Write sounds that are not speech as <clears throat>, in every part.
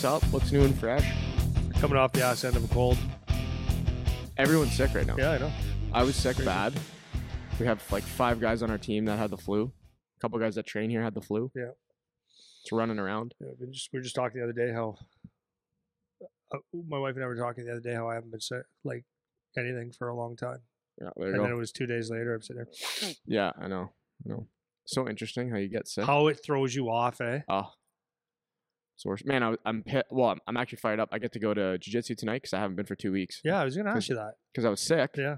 what's up? What's new and fresh? Coming off the ass end of a cold. Everyone's sick right now. Yeah, I know. I was sick bad. We have like five guys on our team that had the flu. A couple guys that train here had the flu. Yeah. It's running around. Yeah, we just we were just talking the other day how uh, my wife and I were talking the other day how I haven't been sick like anything for a long time, Yeah, there you and then it was two days later. I'm sitting there. Yeah, I know. I know. So interesting how you get sick. How it throws you off, eh? Oh, worse. Man, I, I'm pi- well. I'm, I'm actually fired up. I get to go to jiu-jitsu tonight because I haven't been for two weeks Yeah, I was gonna ask you that. because I was sick Yeah,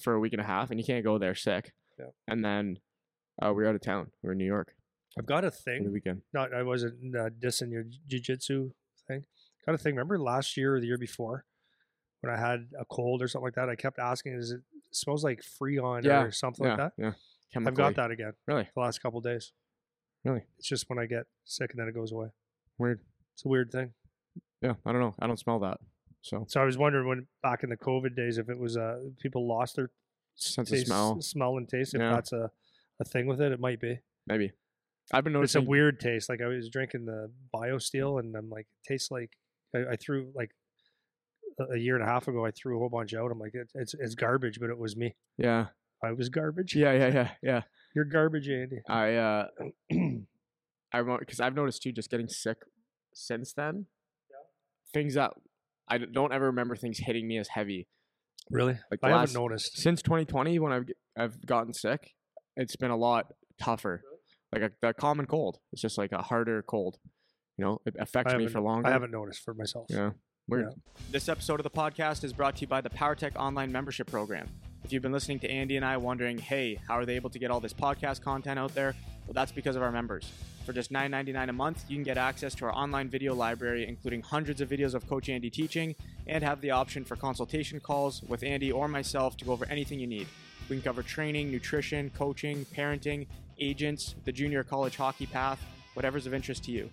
for a week and a half, and you can't go there sick. Yeah. And then uh, we are out of town. We are in New York I've got a for the thing. weekend. Not I wasn't uh, dissing your jujitsu thing. Got a thing. Remember last year or the year before when I had a cold or something like that? I kept asking, "Is it, smells like Freon Yeah, or something yeah, like that?" yeah. I've got that again. Really? The last couple days. Really? It's just when I get sick and then it goes away. Weird. It's a weird thing. Yeah, I don't know. I don't smell that. So So I was wondering when back in the COVID days if it was uh people lost their sense of smell, smell and taste. If Yeah. that's a, a thing with it, it might be. maybe. I've been noticing. It's a noticing. weird taste. Like I was drinking the BioSteel and I'm like, it tastes like I, I threw like a, a year and a half ago. I threw a whole bunch out. I'm like, it, it's it's garbage, but it was me. Yeah, I was garbage. yeah, yeah, yeah, <laughs> yeah. You're garbage, Andy. I uh, <clears throat> I remember because I've noticed too, just getting sick since then. Things that I don't ever remember things hitting me as heavy. Really? Like I last, haven't noticed. since 2020 when I've I've gotten sick, it's been a lot tougher. Like a, the common cold, it's just like a harder cold. You know, it affects me for longer. I haven't noticed for myself. Yeah. Weird. Yeah. This episode of the podcast is brought to you by the PowerTech Online Membership Program. If you've been listening to Andy and I wondering, hey, how are they able to get all this podcast content out there? Well, that's because of our members. For just $9.99 a month, you can get access to our online video library, including hundreds of videos of Coach Andy teaching, and have the option for consultation calls with Andy or myself to go over anything you need. We can cover training, nutrition, coaching, parenting, agents, the junior college hockey path, whatever's of interest to you.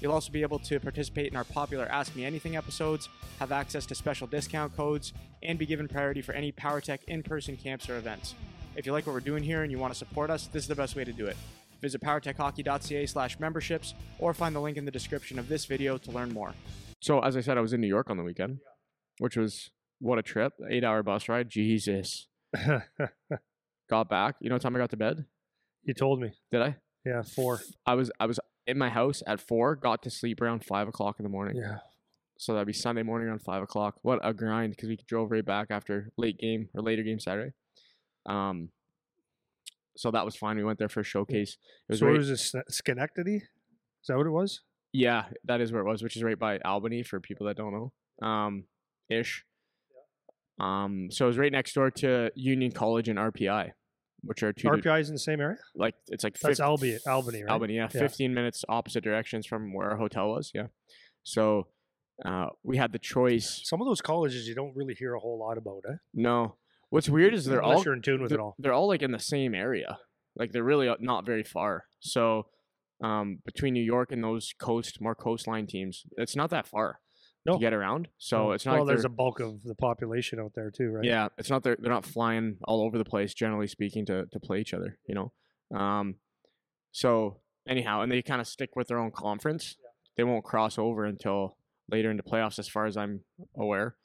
You'll also be able to participate in our popular Ask Me Anything episodes, have access to special discount codes, and be given priority for any PowerTech in person camps or events. If you like what we're doing here and you want to support us, this is the best way to do it. Visit powertechhockey.ca slash memberships or find the link in the description of this video to learn more. So, as I said, I was in New York on the weekend, which was what a trip. Eight hour bus ride. Jesus. <laughs> Got back. You know what time I got to bed? you told me. Did I? Yeah, four. I was I was in my house at four, got to sleep around five o'clock in the morning. Yeah. So that'd be Sunday morning around five o'clock. What a grind because we drove right back after late game or later game Saturday. Um, so that was fine. We went there for a showcase. It was So what was this? Schenectady? Is that what it was? yeah, that is where it was, which is right by Albany for people that don't know. Um, ish. Um, so it was right next door to Union College and RPI, which are two RPI is in the same area. like it's like That's 50 Albany, Albany, right? Albany, yeah, Yeah. 15 minutes opposite directions from where our hotel was. Yeah. So uh, we had the choice. Some of those colleges you don't really hear a whole lot about, eh? No. What's weird is they're Unless all you're in tune with it all. they're all like in the same area. Like they're really uh, not very far. So um, between New York and those coast, more coastline teams, it's not that far No. to get around. So it's not well. like there's a bulk of the population out there too, right? yeah, it's not they're, they're not flying all over the place, generally speaking, to, to play each other, you know? Um, so anyhow, and they kind of stick with their own conference. They won't cross over until later into playoffs, as far as I'm aware.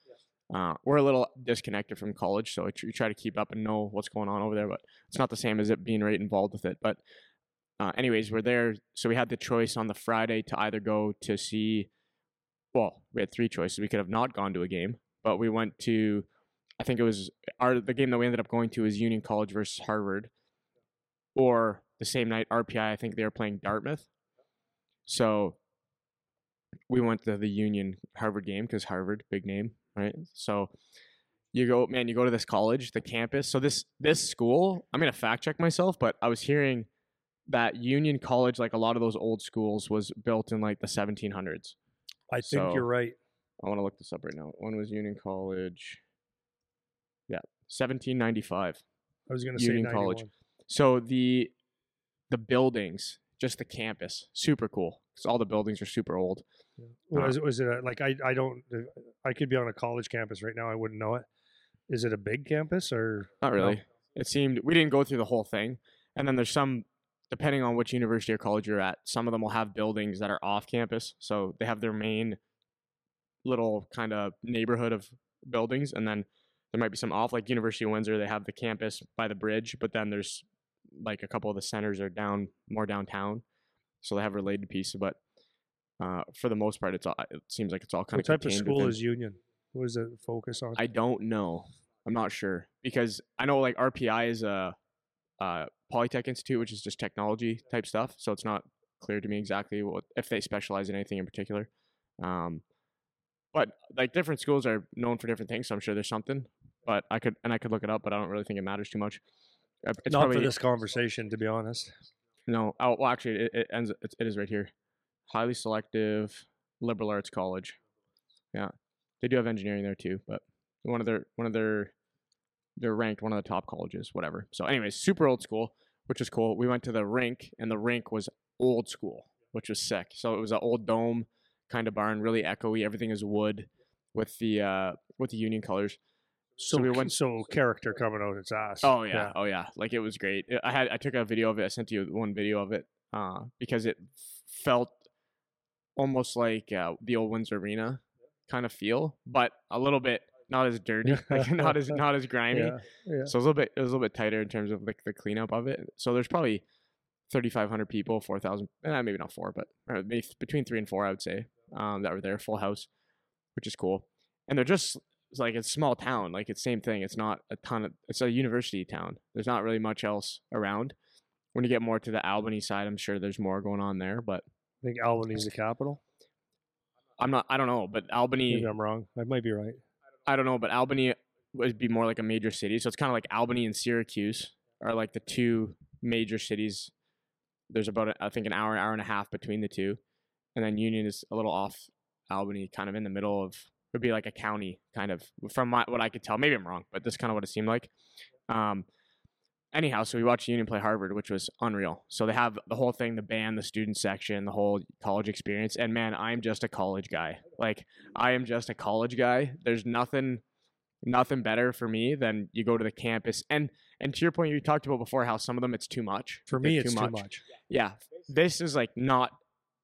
Uh, we're a little disconnected from college, so we try to keep up and know what's going on over there, but it's not the same as it being right involved with it. But, uh, anyways, we're there. So we had the choice on the Friday to either go to see, well, we had three choices. We could have not gone to a game, but we went to, I think it was our the game that we ended up going to was Union College versus Harvard, or the same night RPI. I think they were playing Dartmouth. So we went to the Union Harvard game because Harvard, big name, right? So you go, man, you go to this college, the campus. So this this school, I'm gonna fact check myself, but I was hearing that Union College, like a lot of those old schools, was built in like the 1700s. I think So- you're right. I want to look this up right now. When was Union College? Yeah, 1795. I was going to say Union College. So the the buildings, just the campus, super cool. Because all the buildings are super old. Uh, Was, it- was it a, like I I don't I could be on a college campus right now. I wouldn't know it. Is it a big campus or Not No. really. It seemed we didn't go through the whole thing, and then there's some depending on which university or college you're at, some of them will have buildings that are off campus. So they have their main little kind of neighborhood of buildings, and then there might be some off, like University of Windsor. They have the campus by the bridge, but then there's like a couple of the centers are down more downtown, so they have related pieces. But uh, for the most part, it's all. It seems like it's all kind What of type of school is Union? What does it focus on? I don't know. I'm not sure because I know like RPI is a, uh Polytech Institute, which is just technology type stuff. So it's not clear to me exactly what if they specialize in anything in particular. Um, but like different schools are known for different things, so I'm sure there's something. But I could and I could look it up, but I don't really think it matters too much. It's Not probably for this conversation, to be honest. no. Oh, well, actually, it, it ends. It, it is right here. Highly selective liberal arts college. Yeah, they do have engineering there too, but one of their one of their they're ranked one of the top colleges, whatever. So, anyways, super old school, which is cool. We went to the rink, and the rink was old school, which was sick. So it was an old dome kind of barn, really echoey. Everything is wood with the uh with the Union colors. So, we we went- so character coming out its ass. Oh yeah, oh yeah. Like it was great. I had I took a video of it. I sent you one video of it uh, because it felt almost like uh, the old Windsor Arena kind of feel, but a little bit not as dirty, <laughs> like not as not as <laughs> grimy. yeah, yeah. So it was a little bit it was a little bit tighter in terms of like the cleanup of it. So there's probably 3,500 people, 4,000, eh, maybe not four, but maybe between three and four, I would say, um, that were there, full house, which is cool. And they're just it's like it's a small town, like it's same thing. It's not a ton of it's a university town. There's not really much else around. When you get more to the Albany side, I'm sure there's more going on there, but I think Albany's the capital. I'm not. I don't know, but Albany. Maybe I'm wrong. I might be right. I don't know, but Albany would be more like a major city. So it's kind of like Albany and Syracuse are like the two major cities. There's about I think an hour, hour and a half between the two, and then Union is a little off Albany, kind of in the middle of. Would be like a county, kind of from my, what I could tell. Maybe I'm wrong, but this is kind of what it seemed like. Um, anyhow, so we watched Union play Harvard, which was unreal. So they have the whole thing, the band, the student section, the whole college experience. And man, I'm just a college guy. Like I am just a college guy. There's nothing nothing better for me than you go to the campus and and to your point you talked about before how some of them it's too much. For They're me, it's too much. Yeah. This is like not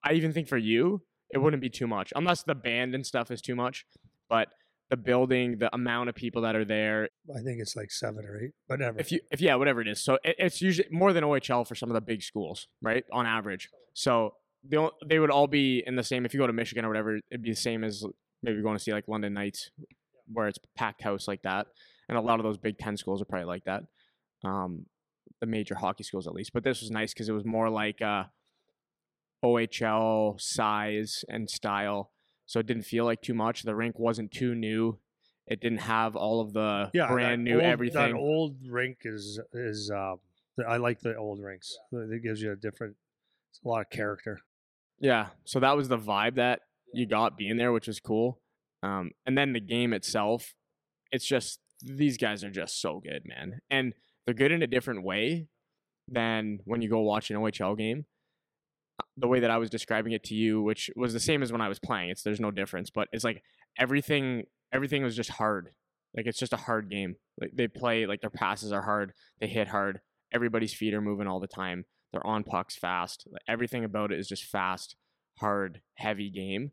I even think for you it wouldn't be too much unless the band and stuff is too much, but the building, the amount of people that are there, I think it's like seven or eight, but never. if you if yeah whatever it is. So it, it's usually more than ohl for some of the big schools right on average. So they they would all be in the same if you go to michigan or whatever it'd be the same as maybe going to see like london knights where it's packed house like that. And a lot of those big 10 schools are probably like that um the major hockey schools at least. But this was nice because it was more like uh ohl size and style so it didn't feel like too much the rink wasn't too new it didn't have all of the yeah, brand new old- everything That old rink is is. Um, I like the old rinks. It gives you a different. It's a lot of character. Yeah. So that was the vibe that you got being there, which was cool. Um, and then the game itself, it's just these guys are just so good, man. And they're good in a different way than when you go watch an OHL game. The way that I was describing it to you, which was the same as when I was playing. It's there's no difference, but it's like everything everything was just hard. Like it's just a hard game. Like they play like their passes are hard, they hit hard. Everybody's feet are moving all the time. They're on pucks fast. Like, everything about it is just fast, hard, heavy game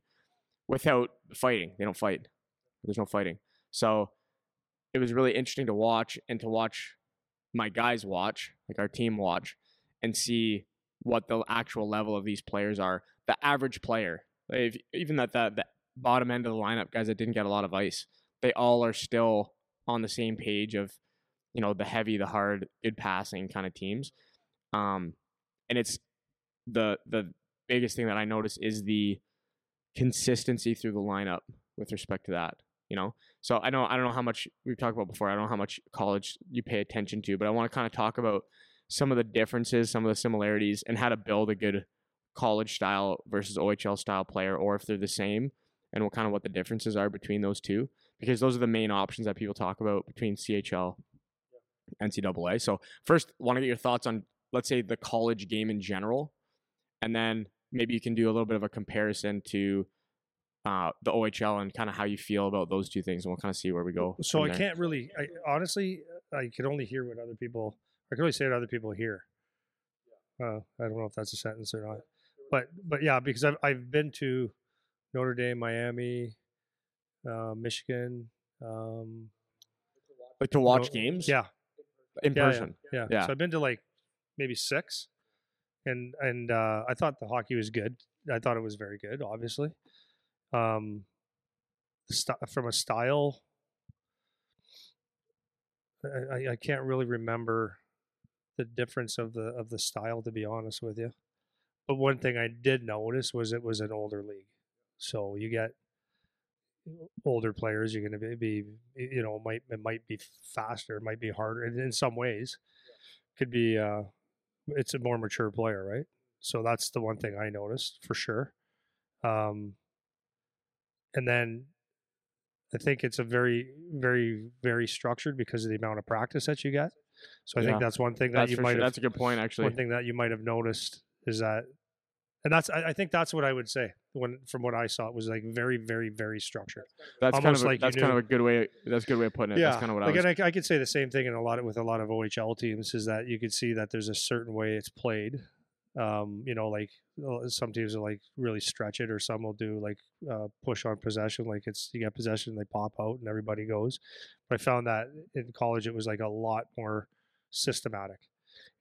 without fighting. They don't fight. There's no fighting. So it was really interesting to watch and to watch my guys watch, like our team watch, and see what the actual level of these players are. The average player, if, even that the, the bottom end of the lineup, guys that didn't get a lot of ice, they all are still on the same page of, you know, the heavy, the hard, good passing kind of teams. Um, and it's the the biggest thing that I notice is the consistency through the lineup with respect to that. You know, so I know I don't know how much we've talked about before. I don't know how much college you pay attention to, but I want to kind of talk about some of the differences, some of the similarities, and how to build a good college style versus OHL style player, or if they're the same, and what kind of what the differences are between those two, because those are the main options that people talk about between CHL, NCAA. So first, want to get your thoughts on let's say the college game in general, and then maybe you can do a little bit of a comparison to uh, the OHL and kind of how you feel about those two things, and we'll kind of see where we go. So I there. can't really. I, honestly, I can only hear what other people. I can only say to other people here. Uh, I don't know if that's a sentence or not, but but yeah, because I've I've been to Notre Dame, Miami, uh, Michigan. Um, Like to watch no- games Yeah, in yeah, yeah, person. Yeah. Yeah. So I've been to like maybe six, and and uh, I thought the hockey was good. I thought it was very good, obviously. Um, st- from a style, I, I- I can't really remember the difference of the of the style, to be honest with you. But one thing I did notice was it was an older league, so you get older players. You're going to be, you know, might it might be faster, it might be harder in, in some ways. Could be, uh, it's a more mature player, right? So that's the one thing I noticed for sure. Um, and then I think it's a very, very, very structured because of the amount of practice that you get. So I Yeah. think that's one thing that That's you might sure. have That's a good point, actually. one thing that you might have noticed is that and that's I, I think that's what I would say when from what I saw it was like very very very structured. That's kind of a, like that's kind of a good way. That's a good way of putting it. That's kind of what I like was. and I, I could say the same thing in a lot of, with a lot of OHL teams is that you could see that there's a certain way it's played. Um, you know, like uh, some teams will like really stretch it, or some will do like uh, push on possession, like it's you get possession, they pop out, and everybody goes. But I found that in college it was like a lot more systematic,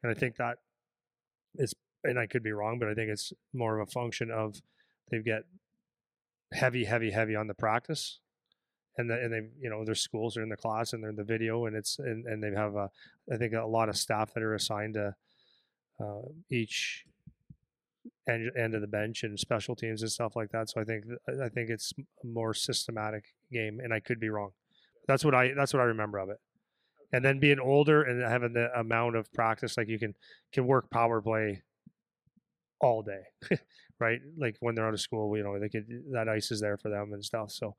and I think that is, and I could be wrong, but I think it's more of a function of they get heavy, heavy, heavy on the practice, and the, and they you know their schools are in the class and they're in the video and it's and, and they have a I think a lot of staff that are assigned to uh, each end, end of the bench and special teams and stuff like that. So I think I think it's a more systematic game, and I could be wrong. That's what I that's what I remember of it. And then being older and having the amount of practice, like you can can work power play all day, <laughs> right? Like when they're out of school, you know, they could that ice is there for them and stuff. So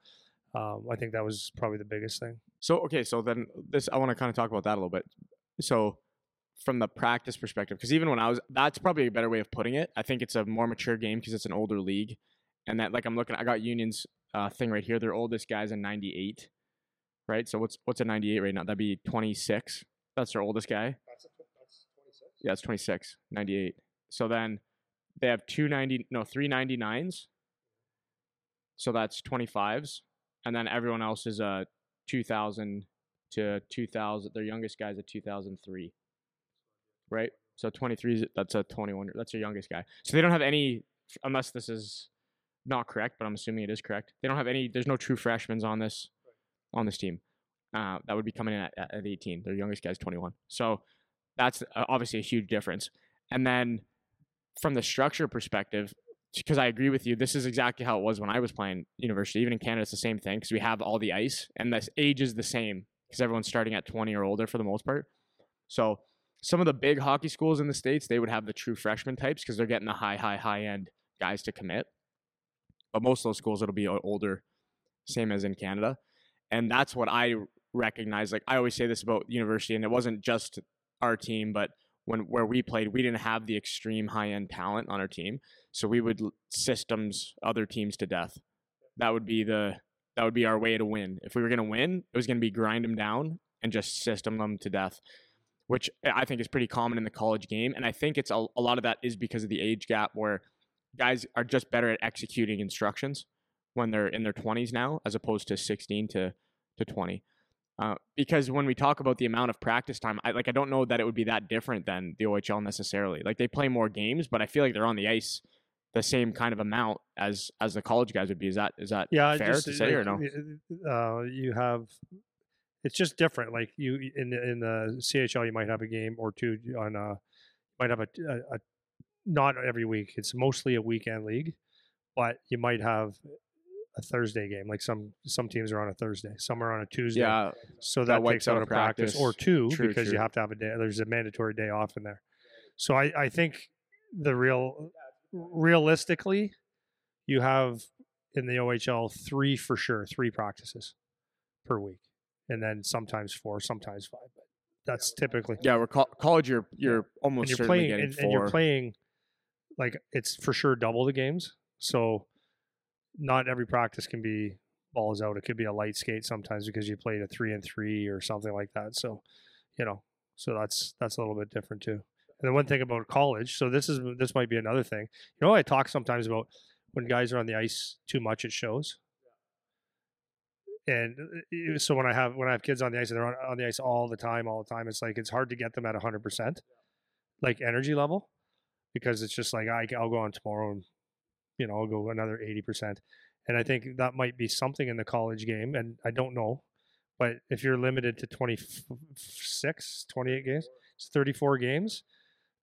um, I think that was probably the biggest thing. So okay, so then this I want to kind of talk about that a little bit. So from the practice perspective, because even when I was, that's probably a better way of putting it. I think it's a more mature game because it's an older league, and that like I'm looking, I got Union's uh, thing right here. Their oldest guy's in '98, right? So what's what's a '98 right now? That'd be 26. That's their oldest guy. That's twenty six. Yeah, it's 26, 98. So then they have two ninety, no, three ninety nines. So that's 25s, and then everyone else is uh 2000 to 2000. Their youngest guy's a 2003, right? So 23 is that's a 21. That's your youngest guy. So they don't have any, unless this is not correct, but I'm assuming it is correct. They don't have any. There's no true freshmen on this on this team. Uh, that would be coming in at, at 18. Their youngest guy's 21. So that's uh, obviously a huge difference. And then from the structure perspective, because I agree with you, this is exactly how it was when I was playing university. Even in Canada, it's the same thing because we have all the ice and the age is the same because everyone's starting at 20 or older for the most part. So some of the big hockey schools in the states, they would have the true freshman types because they're getting the high, high, high end guys to commit. But most of those schools, it'll be older, same as in Canada, and that's what I recognize. Like I always say this about university, and it wasn't just our team, but when where we played, we didn't have the extreme high end talent on our team, so we would systems other teams to death. That would be the that would be our way to win. If we were going to win, it was going to be grind them down and just system them to death, which I think is pretty common in the college game. And I think it's a, a lot of that is because of the age gap where guys are just better at executing instructions when they're in their 20s now, as opposed to 16 to to 20. Uh, because when we talk about the amount of practice time, I like I don't know that it would be that different than the OHL necessarily. Like they play more games, but I feel like they're on the ice the same kind of amount as as the college guys would be. Is that is that yeah fair just, to say or no? uh, you have it's just different like you in the, in the chl you might have a game or two on uh might have a, a, a not every week it's mostly a weekend league but you might have a thursday game like some some teams are on a thursday some are on a tuesday Yeah, so that that, takes out a a practice, or two True, because you have to have a day there's a mandatory day off in there. So i i think the real realistically you have in the ohl three for sure three practices per week and then sometimes four sometimes five but that's typically yeah. We're co- college. You're you're and almost you're certainly playing getting and, four. and you're playing like it's for sure double the games so not every practice can be balls out it could be a light skate sometimes because you played a three and three or something like that so you know so that's that's a little bit different too And the one thing about college, so this is this might be another thing. You know, I talk sometimes about when guys are on the ice too much it shows. And uh, so when I have when I have kids on the ice and they're on, on the ice all the time, all the time, it's like it's hard to get them at hundred percent, like energy level, because it's just like I, I'll go on tomorrow and you know I'll go another eighty percent, and I think that might be something in the college game, and I don't know, but if you're limited to 26, 28 games, it's 34 games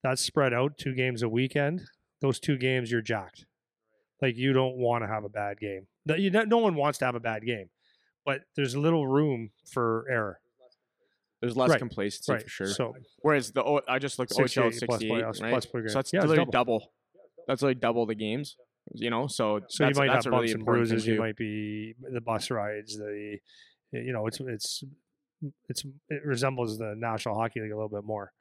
that's spread out two games a weekend. Those two games, you're jacked. Like you don't want to have a bad game. No one wants to have a bad game, but there's little room for error. There's less Right, complacency Right. for sure. So Whereas the O- I just looked at OHL 68 plus 68, playoffs, right? plus so that's Yeah, literally double. double. That's like double the games. You know, so so you that's, might that's have a really bumps and bruises. You might be the bus rides. The you know it's it's it's it resembles the National Hockey League a little bit more.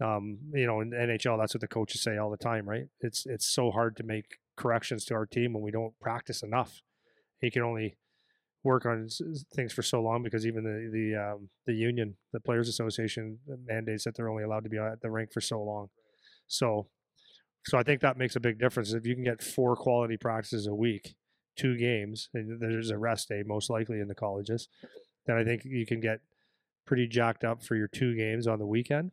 Um, you know, in the NHL, that's what the coaches say all the time, right? It's it's so hard to make corrections to our team when we don't practice enough. You can only work on things for so long because even the the um, the union, the Players Association, mandates that they're only allowed to be at the rink for so long. So, so I think that makes a big difference. If you can get four quality practices a week, two games, and there's a rest day most likely in the colleges, then I think you can get pretty jacked up for your two games on the weekend,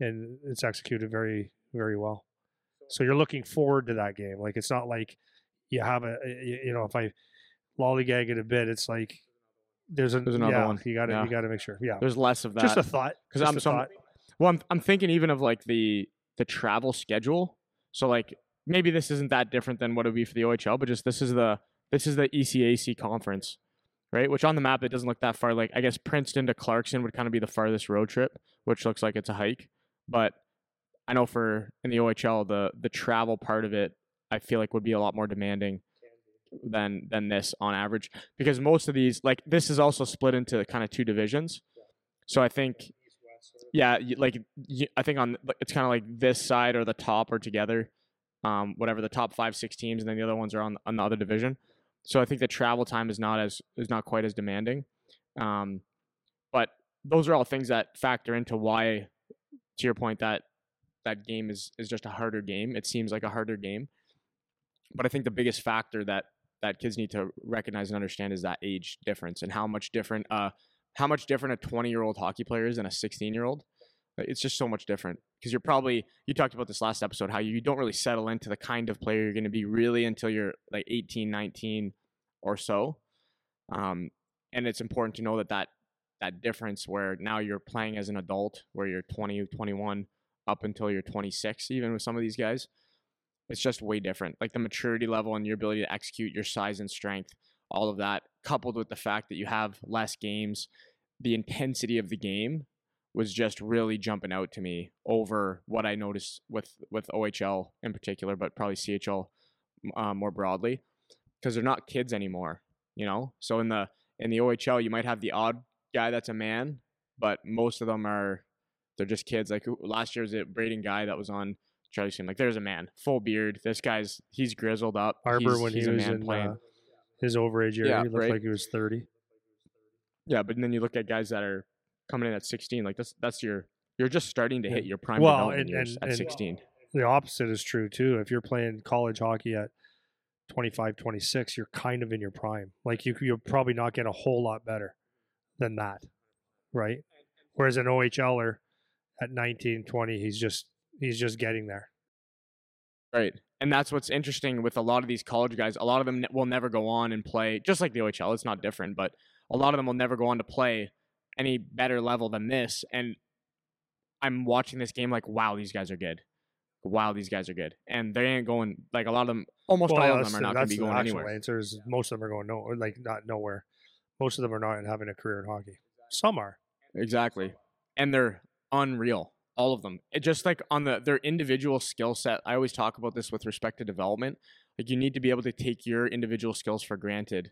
and it's executed very very well. So you're looking forward to that game. Like it's not like you have a you know if I lollygag it a bit, it's like there's, a, There's another yeah, one. You got to Yeah. you got to make sure. Yeah, There's less of that. just a thought. because I'm some, thought. well, I'm I'm thinking even of like the the travel schedule. So like maybe this isn't that different than what it would be for the OHL, but just this is the this is the ECAC conference, right? Which on the map it doesn't look that far. Like I guess Princeton to Clarkson would kind of be the farthest road trip, which looks like it's a hike. But I know for in the OHL the the travel part of it, I feel like would be a lot more demanding than than this on average because most of these like this is also split into kind of two divisions. So I think yeah, like I think on it's kind of like this side or the top are together, um, whatever the top five six teams, and then the other ones are on on the other division. So I think the travel time is not as is not quite as demanding, um, but those are all things that factor into why, to your point, that that game is is just a harder game. It seems like a harder game, but I think the biggest factor that that kids need to recognize and understand is that age difference and how much different uh how much different a 20 year old hockey player is than a 16 year old it's just so much different because you're probably you talked about this last episode how you don't really settle into the kind of player you're going to be really until you're like 18 19 or so. Um, and it's important to know that that that difference where now you're playing as an adult where you're 20 21 up until you're 26 even with some of these guys it's just way different like the maturity level and your ability to execute your size and strength all of that coupled with the fact that you have less games the intensity of the game was just really jumping out to me over what I noticed with with OHL in particular, but probably CHL uh, more broadly, because they're not kids anymore. You know, so in the in the OHL, you might have the odd guy that's a man, but most of them are they're just kids. Like last year's a Braden guy that was on Charlie Sheen. Like there's a man, full beard. This guy's he's grizzled up. Arbor he's, when he's he a was man in playing. uh, his overage year, Yeah, he looked right. like he was thirty. Yeah, but then you look at guys that are coming in at 16. Like that's that's your you're just starting to hit your prime Well, development and- years and- at and- 16. The opposite is true too. If you're playing college hockey at 25, 26, you're kind of in your prime. Like you, you'll probably not get a whole lot better than that, right? Whereas an OHLer at 19, 20, he's just he's just getting there. Right. And that's what's interesting with a lot of these college guys. A lot of them will never go on and play, just like the OHL. It's not different, but a lot of them will never go on to play any better level than this. And I'm watching this game like, wow, these guys are good. Wow, these guys are good. And they ain't going, like, a lot of them, almost Well, all of them are not going to be going anywhere. Answer is most of them are going no, like not nowhere. Most of them are not having a career in hockey. Some are. Exactly. And they're unreal. All of them. It just like on the their individual skill set. I always talk about this with respect to development. Like you need to be able to take your individual skills for granted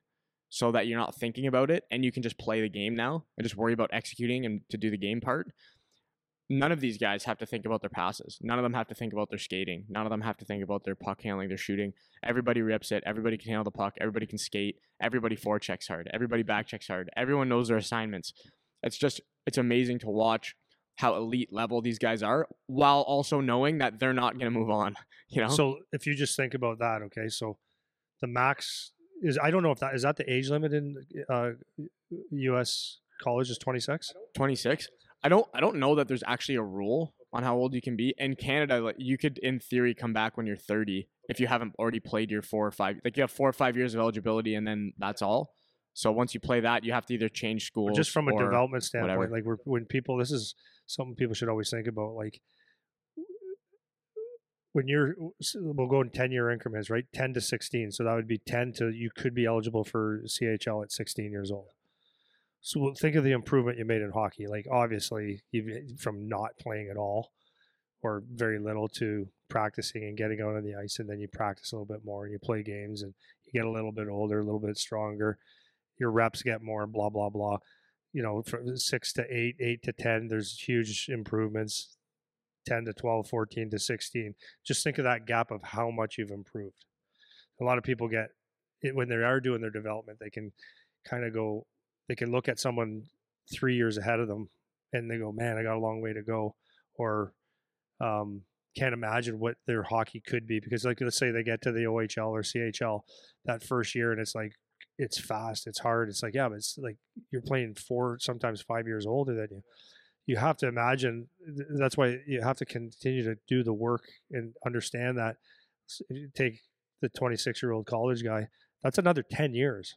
so that you're not thinking about it and you can just play the game now and just worry about executing and to do the game part. None of these guys have to think about their passes. None of them have to think about their skating. None of them have to think about their puck handling, their shooting. Everybody rips it. Everybody can handle the puck. Everybody can skate. Everybody forechecks hard. Everybody backchecks hard. Everyone knows their assignments. It's just it's amazing to watch how elite level these guys are, while also knowing that they're not going to move on. <laughs> You know. So if you just think about that, okay, so the max is I don't know if that is that the age limit in uh, U.S. college is twenty six. 26 i don't i don't know that there's actually a rule on how old you can be in canada like you could in theory come back when you're 30 if you haven't already played your four or five like you have four or five years of eligibility and then that's all so once you play that you have to either change school. Just from a development standpoint, whatever. like we're, when people, this is something people should always think about. Like when you're, we'll go in ten year increments, right? Ten to sixteen, so that would be ten to you could be eligible for CHL at sixteen years old. So think of the improvement you made in hockey. Like obviously, you've eh, from not playing at all or very little to practicing and getting out on the ice, and then you practice a little bit more and you play games and you get a little bit older, a little bit stronger. Your reps get more, blah blah blah. You know, from six to eight, eight to ten, there's huge improvements. 10 to 12, 14 to 16. Just think of that gap of how much you've improved. A lot of people get it when they are doing their development, they can kind of go, they can look at someone three years ahead of them and they go, man, I got a long way to go. Or um, can't imagine what their hockey could be because, like, let's say they get to the OHL or CHL that first year and it's like, it's fast, it's hard. It's like, yeah, but it's like you're playing four, sometimes five years older than you. You have to imagine that's why you have to continue to do the work and understand that take the 26 year old college guy that's another 10 years.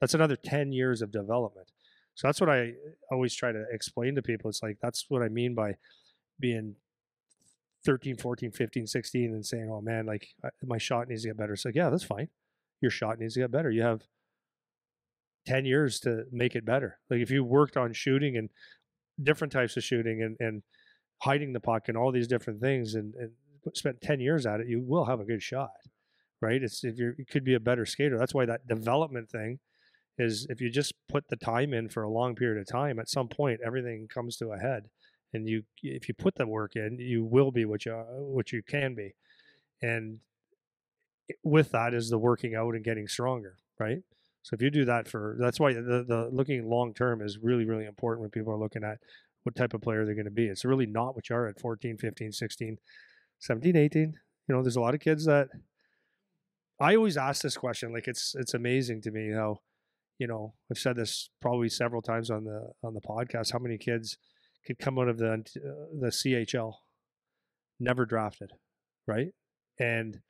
That's another 10 years of development. So that's what i always try to explain to people it's like that's what i mean by being 13 14 15 16 and saying oh man like my shot needs to get better. It's like yeah that's fine. Your shot needs to get better. You have 10 years to make it better like if you worked on shooting and different types of shooting and, and hiding the puck and all these different things and, and spent 10 years at it, you will have a good shot, right? It's if you could be a better skater. That's why that development thing is if you just put the time in for a long period of time, at some point, everything comes to a head. And you, if you put the work in, you will be what you, what you can be. And eh, with that is the working out and getting stronger, right? So if you do that for that's why the, the looking long term is really really important when people are looking at what type of player they're going to be. It's really not what you are at 14, 15, 16, 17, 18. You know, there's a lot of kids that I always ask this question like it's it's amazing to me how you know, I've said this probably several times on the on the podcast how many kids could come out of the uh, the CHL never drafted, right? And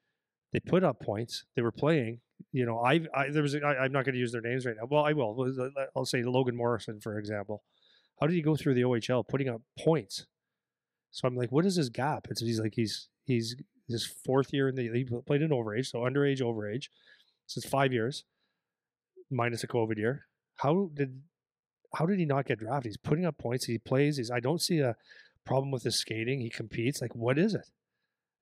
they put up points. They were playing you know, I, I there was I'm not going to use their names right now. Well, I will. I'll say Logan Morrison for example. How did he go through the OHL putting up points? So I'm like, what is his gap? It's he's like he's he's his fourth year in the he played in overage, so underage, overage. This is five years minus a COVID year. How did how did he not get drafted? He's putting up points. He plays. He's I don't see a problem with his skating. He competes. Like what is it?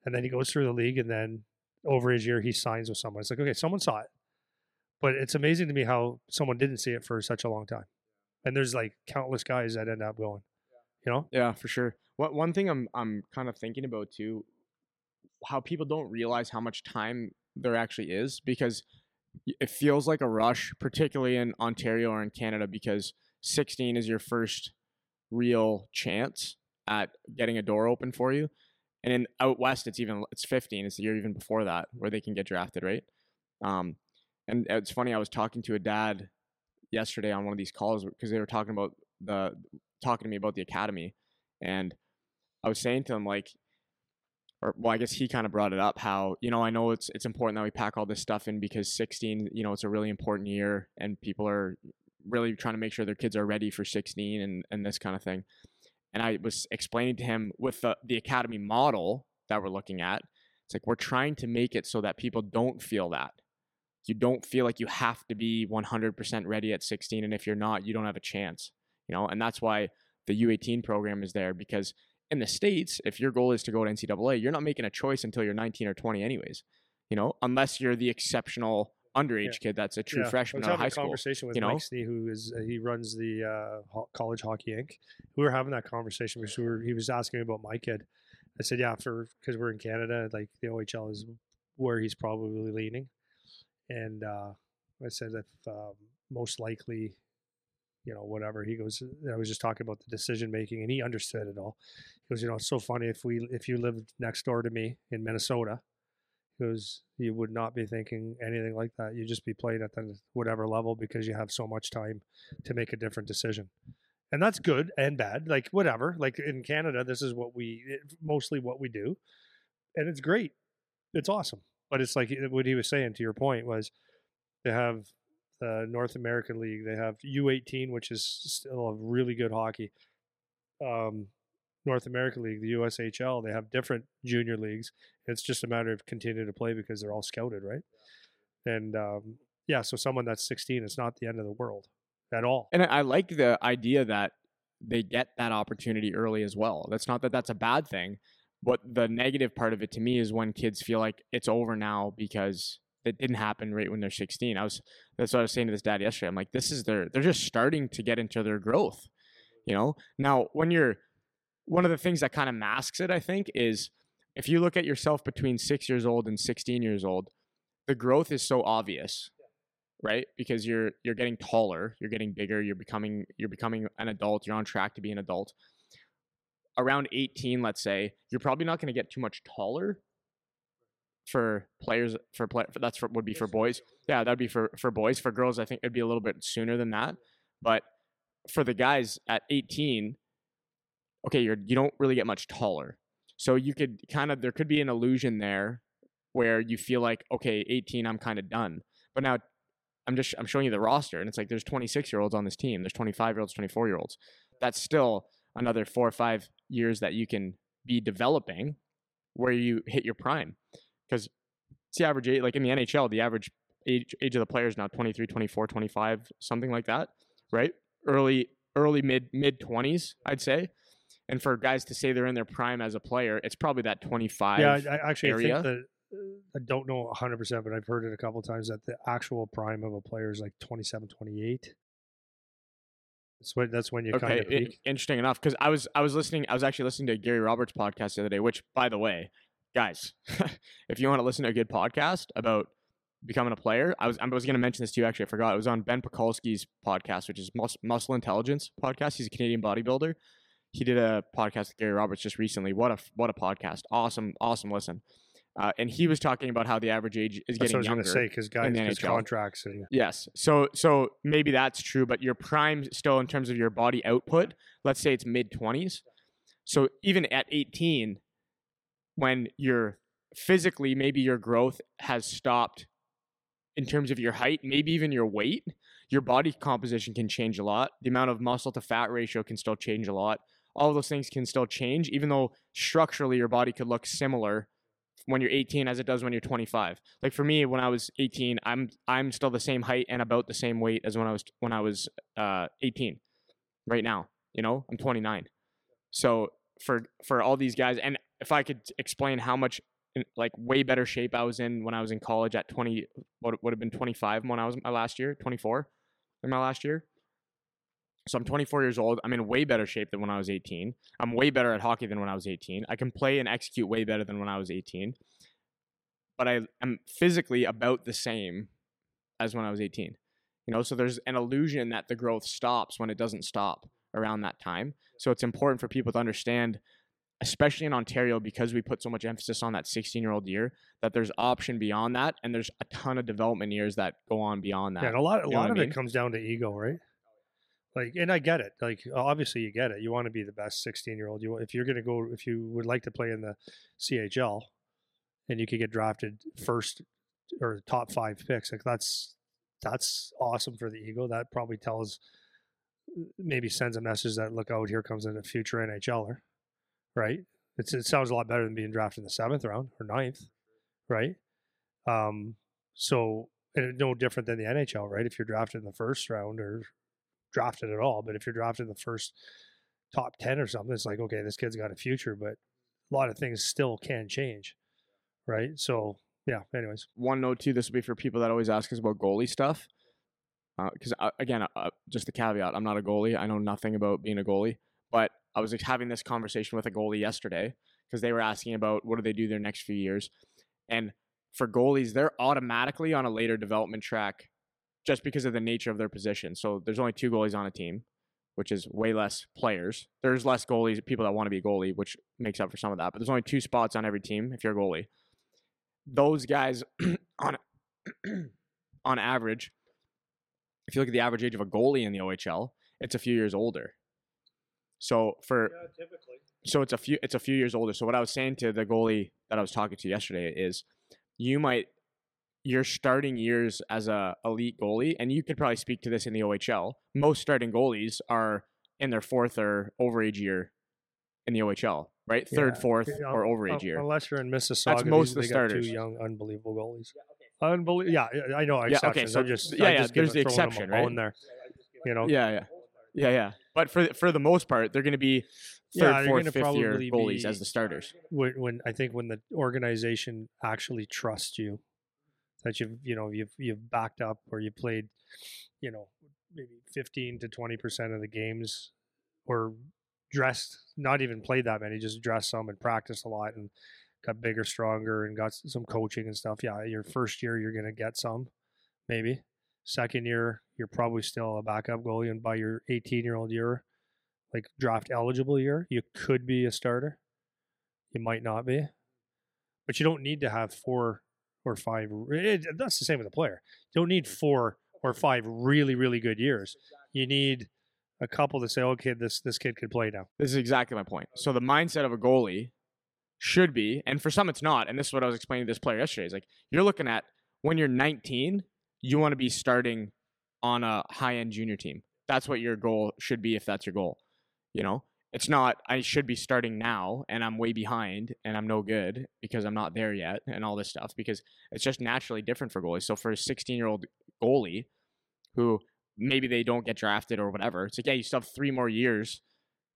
And then he goes through the league, and then over his year he signs with someone. It's like okay, someone saw it, but it's amazing to me how someone didn't see it for such a long time. And there's like countless guys that end up going. You know, Yeah, for sure. What one thing I'm I'm kind of thinking about too, how people don't realize how much time there actually is because it feels like a rush, particularly in Ontario or in Canada, because 16 is your first real chance at getting a door open for you, and in out west it's even it's 15. It's the year even before that where they can get drafted, right? Um, and it's funny. I was talking to a dad yesterday on one of these calls because they were talking about the talking to me about the academy and I was saying to him like or well I guess he kind of brought it up how you know I know it's it's important that we pack all this stuff in because 16 you know it's a really important year and people are really trying to make sure their kids are ready for 16 and and this kind of thing and I was explaining to him with the the academy model that we're looking at it's like we're trying to make it so that people don't feel that. You don't feel like you have to be 100% ready at 16 and if you're not you don't have a chance you know? And that's why the u18 program is there because in the states if your goal is to go to ncaa you're not making a choice until you're 19 or 20 anyways you know? Unless you're the exceptional underage kid that's a true Yeah, I freshman was out of having high a school conversation with you know? Mike Snee, who is uh, he runs the uh, ho- college hockey inc. We were having that conversation because we were, he was asking me about my kid. I said, yeah, for because we're in Canada, like the OHL is where he's probably leaning, and uh, I said if um, most likely you know, whatever. He goes, I was just talking about the decision making, and he understood it all. He goes, you know, it's so funny if we if you lived next door to me in Minnesota, goes, you would not be thinking anything like that. You'd just be playing at the whatever level because you have so much time to make a different decision. And that's good and bad, like whatever. Like in Canada, this is what we mostly what we do, and it's great. It's awesome. But it's like what he was saying to your point was they have the North American League. They have U18, which is still a really good hockey. Um, North American League, the USHL, they have different junior leagues. It's just a matter of continuing to play because they're all scouted, right? And um, yeah, so someone that's 16, it's not the end of the world at all. And I like the idea that they get that opportunity early as well. That's not that that's a bad thing. But the negative part of it to me is when kids feel like it's over now because it didn't happen right when they're 16. I was that's what I was saying to this dad yesterday. I'm like, this is their they're just starting to get into their growth. You know? Now when you're one of the things that kind of masks it, I think, is if you look at yourself between six years old and 16 years old, the growth is so obvious, right? Because you're you're getting taller, you're getting bigger, you're becoming you're becoming an adult, you're on track to be an adult. Around 18, let's say, you're probably not going to get too much taller for players for play for, that's for would be for boys. Yeah, that'd be for for boys. For girls, I think it'd be a little bit sooner than that. But for the guys at 18, okay, you're you don't really get much taller. So you could kind of there could be an illusion there where you feel like okay, 18, I'm kind of done. But now I'm just I'm showing you the roster, and it's like there's 26 year olds on this team. There's 25 year olds, 24 year olds. That's still another four or five years that you can be developing where you hit your prime because it's the average age, like in the NHL, the average age, age of the players now 23, 24, 25, something like that, right? Early, early mid mid 20s, I'd say. And for guys to say they're in their prime as a player, it's probably that 25. Yeah, I actually area. think that uh, I don't know 100%, but I've heard it a couple times that the actual prime of a player is like 27, 28. That's when that's when you okay, kind of peak. interesting enough because I was I was listening I was actually listening to Gary Roberts podcast the other day, which by the way, guys, <laughs> if you want to listen to a good podcast about becoming a player, I was I was going to mention this to you. Actually, I forgot. It was on Ben Pakulski's podcast, which is Mus- Muscle Intelligence podcast. He's a Canadian bodybuilder. He did a podcast with Gary Roberts just recently. What a what a podcast! Awesome, awesome listen. Uh, and he was talking about how the average age is That's getting what I was going to say because guys, because contracts and Yes. So so maybe that's true, but your prime still in terms of your body output, let's say it's mid 20s. So even at 18 when you're physically maybe your growth has stopped in terms of your height, maybe even your weight, your body composition can change a lot. The amount of muscle to fat ratio can still change a lot. All those things can still change even though structurally your body could look similar when you're 18 as it does when you're 25. Like for me, when I was 18, I'm I'm still the same height and about the same weight as when I was when I was uh, 18. Right now, you know, I'm 29. So for for all these guys, and if I could explain how much like way better shape I was in when I was in college at 20, what would have been 25 when I was my last year, 24 in my last year. So I'm 24 years old. I'm in way better shape than when I was 18. I'm way better at hockey than when I was 18. I can play and execute way better than when I was 18. But I am physically about the same as when I was 18. You know, so there's an illusion that the growth stops when it doesn't stop around that time. So it's important for people to understand especially in Ontario because we put so much emphasis on that 16 year old year that there's option beyond that and there's a ton of development years that go on beyond that. Yeah, and a lot, a You lot what I of mean? it comes down to ego, right? Like, and I get it. Like, obviously, you get it. You want to be the best sixteen-year-old. You, if you're going to go, if you would like to play in the CHL, and you could get drafted first or top five picks, like that's that's awesome for the ego. That probably tells, maybe sends a message that look out, here comes a future NHLer, right? It's, it sounds a lot better than being drafted in the seventh round or ninth, right? Um, so and no different than the NHL, right? If you're drafted in the first round or drafted at all, but if you're drafted in the first top 10 or something, it's like, okay, this kid's got a future, but a lot of things still can change, right? So, yeah, anyways. one note too this will be for people that always ask us about goalie stuff because uh, again uh, just a caveat i'm not a goalie i know nothing about being a goalie but i was having this conversation with a goalie yesterday because they were asking about what do they do their next few years and for goalies they're automatically on a later development track just because of the nature of their position. So there's only two goalies on a team, which is way less players. There's less goalies, people that want to be a goalie, which makes up for some of that. But there's only two spots on every team if you're a goalie. Those guys <clears throat> on <clears throat> on average, if you look at the average age of a goalie in the OHL, it's a few years older. So for typically. so it's a few it's a few years older. So what I was saying to the goalie that I was talking to yesterday is you might your starting years as a elite goalie, and you could probably speak to this in the OHL. Most starting goalies are in their fourth or overage year in the OHL, right? Third, Yeah, fourth, yeah, or un- overage year. Unless you're in Mississauga, most these- of the they got starters. Two young, unbelievable goalies. Unbelievable. Yeah, yeah, I know Yeah, okay, so I'm just yeah, I yeah, just give there's the it- throwing them a exception, right? bone There, you know. Yeah, yeah, yeah, yeah. But for for the most part, they're going to be third, Yeah, fourth, fifth year probably goalies as the starters. when, when I think when the organization actually trusts you, that you've you know you've you've backed up or you played, you know, maybe fifteen to twenty percent of the games, or dressed not even played that many, just dressed some and practiced a lot and got bigger, stronger, and got some coaching and stuff. Yeah, your first year you're gonna get some, maybe. Second year you're probably still a backup goalie, and by your 18 year old year, like draft eligible year, you could be a starter. You might not be, but you don't need to have four or five. It, that's the same with a player. You don't need four or five really, really good years. You need a couple to say, "Okay, this this kid could play now." This is exactly my point. So the mindset of a goalie should be, and for some it's not, and this is what I was explaining to this player yesterday. Is like you're looking at when you're 19, you want to be starting on a high end junior team. That's what your goal should be if that's your goal. You know, it's not I should be starting now and I'm way behind and I'm no good because I'm not there yet and all this stuff because it's just naturally different for goalies. So for a 16 year old goalie who maybe they don't get drafted or whatever, it's like yeah, you still have three more years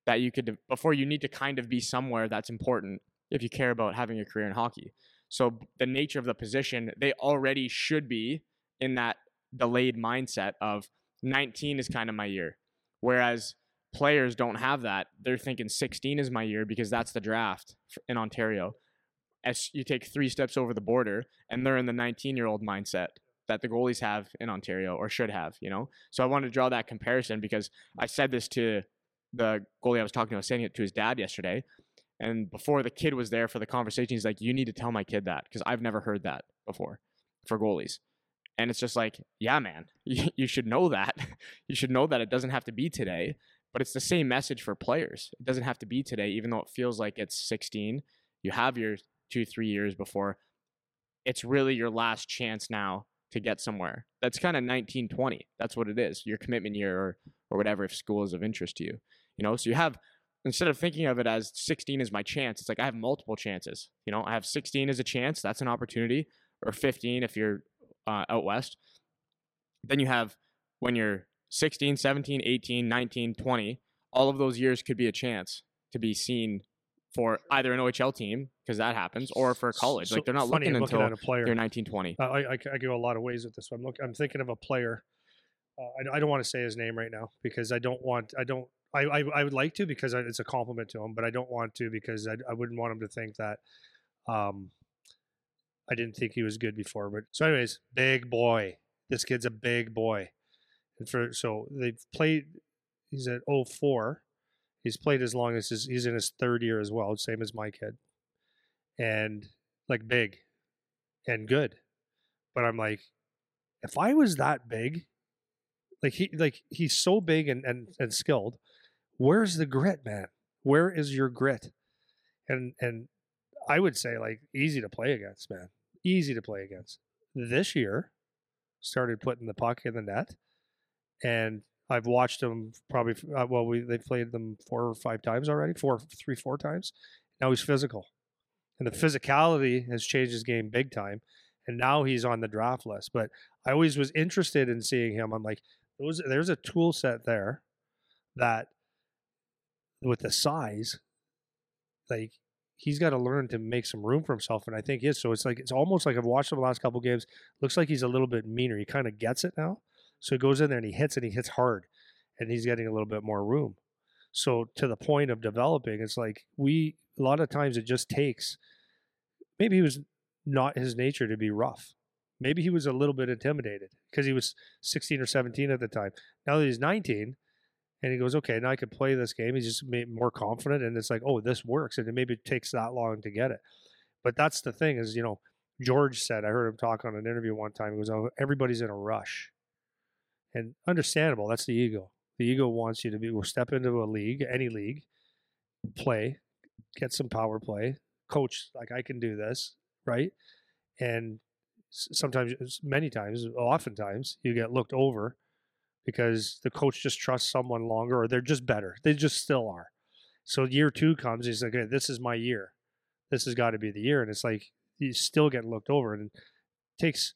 that you could before you need to kind of be somewhere that's important if you care about having a career in hockey. So the nature of the position, they already should be in that delayed mindset of 19 is kind of my year. Whereas players don't have that. They're thinking 16 is my year because that's the draft in Ontario. As you take three steps over the border and they're in the 19 year old mindset that the goalies have in Ontario or should have, you know? So I wanted to draw that comparison because I said this to the goalie I was talking to, I was saying it to his dad yesterday. And before the kid was there for the conversation, he's like, You need to tell my kid that because I've never heard that before for goalies. And it's just like, Yeah, man, you, <laughs> you should know that. you should know that it doesn't have to be today, but it's the same message for players. It doesn't have to be today, even though it feels like it's 16. You have your two, three years before. It's really your last chance now to get somewhere. That's kind of 1920. That's what it is. Your commitment year or, or whatever if school is of interest to you. You know, so you have instead of thinking of it as 16 is my chance, it's like I have multiple chances. You know, I have 16 as a chance, that's an opportunity, or 15 if you're uh, out west. Then you have when you're 16, 17, 18, 19, 20, all of those years could be a chance to be seen for either an OHL team because that happens, or for college. So like they're not looking I'm until a player. they're 19, 20. I, I, I go a lot of ways with this. I'm look, I'm thinking of a player. Uh, I, I don't want to say his name right now because I don't want. I don't. I, I, I would like to because I- it's a compliment to him, but I don't want to because I, I wouldn't want him to think that. Um, I didn't think he was good before, but so anyways, big boy. This kid's a big boy, and for so they've played. He's at 04. He's played as long as his, he's in his third year as well, same as my kid, and like big, and good but I'm like, if I was that big, like he like he's so big and and, and skilled, where's the grit, man? Where is your grit? And and I would say like easy to play against, man. Easy to play against. This year, started putting the puck in the net, and I've watched them probably. Uh, well, we they've played them four or five times already, four, three, four times. Now he's physical, and the physicality has changed his game big time and now he's on the draft list. But I always was interested in seeing him. I'm like, those there's a tool set there that with the size, like he's got to learn to make some room for himself. And I think he is. So it's like it's almost like I've watched him the last couple games. Looks like he's a little bit meaner. He kind of gets it now. So he goes in there and he hits and he hits hard. And he's getting a little bit more room. So to the point of developing, it's like we a lot of times it just takes maybe he was not his nature to be rough. maybe he was a little bit intimidated because he was 16 or 17 at the time. Now that he's 19, and he goes, okay, now I can play this game. He's just made more confident, and it's like, oh, this works, and it maybe takes that long to get it. But that's the thing is, you know, George said, I heard him talk on an interview one time. He goes, oh, everybody's in a rush, and understandable. That's the ego. The ego wants you to be. We'll step into a league, any league, play, get some power play, coach. Like I can do this, right? And sometimes, many times, oftentimes, you get looked over because the coach just trusts someone longer or they're just better. They just still are. So year two comes, he's like, this is my year. This has got to be the year. And it's like you still get looked over. And it takes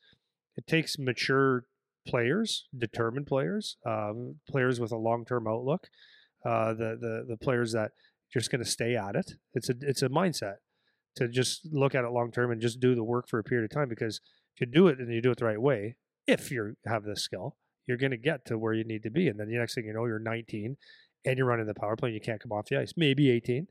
it takes mature players, determined players, um, players with a long term outlook, uh, the the the players that just going to stay at it. It's a it's a mindset to just look at it long term and just do the work for a period of time. Because if you do it and you do it the right way, if you have this skill, you're going to get to where you need to be. And then the next thing you know, you're 19 and you're running the power play and you can't come off the ice. Maybe 18.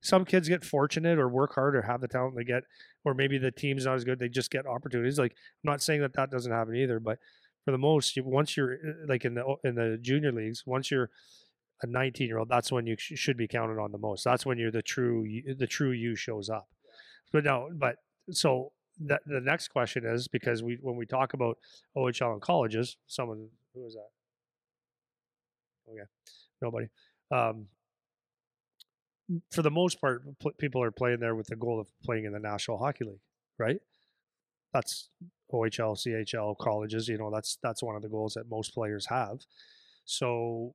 Some kids get fortunate or work hard or have the talent they get, or maybe the team's not as good. They just get opportunities. Like I'm not saying that that doesn't happen either, but for the most, once you're uh, like in the in the junior leagues, once you're a 19 year old, that's when you sh- should be counted on the most. That's when you're the true the true you shows up. But no, but so the, the next question is because we when we talk about OHL and colleges, someone who was that? Okay, nobody. Um, for the most part, pl- people are playing there with the goal of playing in the National Hockey League, right? That's OHL, CHL colleges. You know, that's that's one of the goals that most players have. So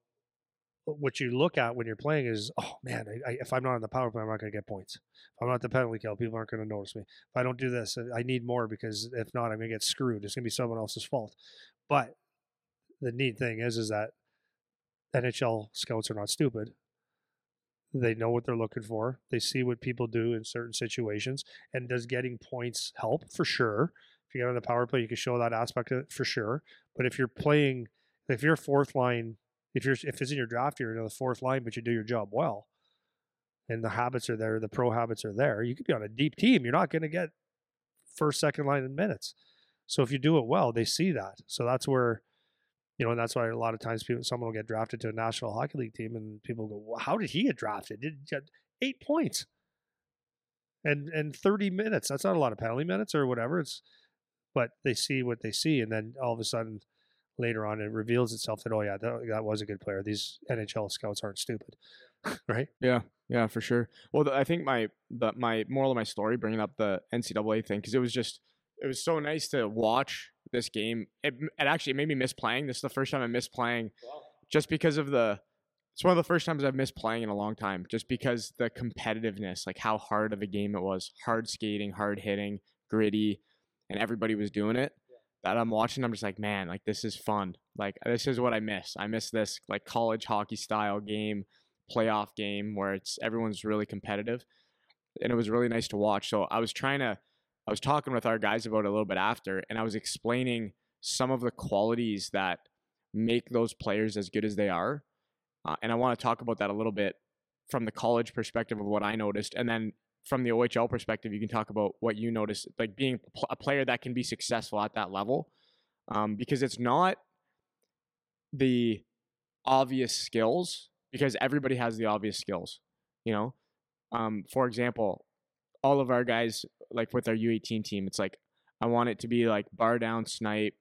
uh, what you look at when you're playing is, oh man, I, I, if I'm not on the power play, I'm not going to get points. If I'm not the penalty kill, people aren't going to notice me. If I don't do this, uh, I need more because if not, I'm going to get screwed. It's going to be someone else's fault. But the neat thing is, is that NHL scouts are not stupid. They know what they're looking for. They see what people do in certain situations. And does getting points help? For sure. If you get on the power play, you can show that aspect of it for sure. But if you're playing, if you're fourth line if you're if it's in your draft, you're in the fourth line, but you do your job well, and the habits are there, the pro habits are there. You could be on a deep team. You're not going to get first, second line in minutes. So if you do it well, they see that. So that's where, you know, and that's why a lot of times people, someone will get drafted to a National Hockey League team, and people go, well, "How did he get drafted? Did get eight points?" And and 30 minutes. That's not a lot of penalty minutes or whatever. It's but they see what they see, and then all of a sudden later on it reveals itself that oh yeah that, that was a good player. These nhl scouts aren't stupid. <laughs> Right? Yeah. Yeah for sure. Well the, i think my the my moral of my story bringing up the ncaa thing because it was just it was so nice to watch this game. It, it actually made me miss playing. This is the first time i missed playing wow. just because of the it's one of the first times I've missed playing in a long time, just because the competitiveness, like how hard of a game it was, hard skating, hard hitting, gritty, and everybody was doing it that I'm watching, I'm just like, man, like this is fun. Like this is what I miss. I miss this like college hockey style game, playoff game where it's everyone's really competitive. And it was really nice to watch. So I was trying to I was talking with our guys about it a little bit after, and I was explaining some of the qualities that make those players as good as they are. Uh, and I want to talk about that a little bit from the college perspective of what I noticed, and then from the OHL perspective, you can talk about what you notice, like being a player that can be successful at that level, um, because it's not the obvious skills, because everybody has the obvious skills, you know. Um, for example, all of our guys, like with our U18 team, it's like I want it to be like bar down, snipe,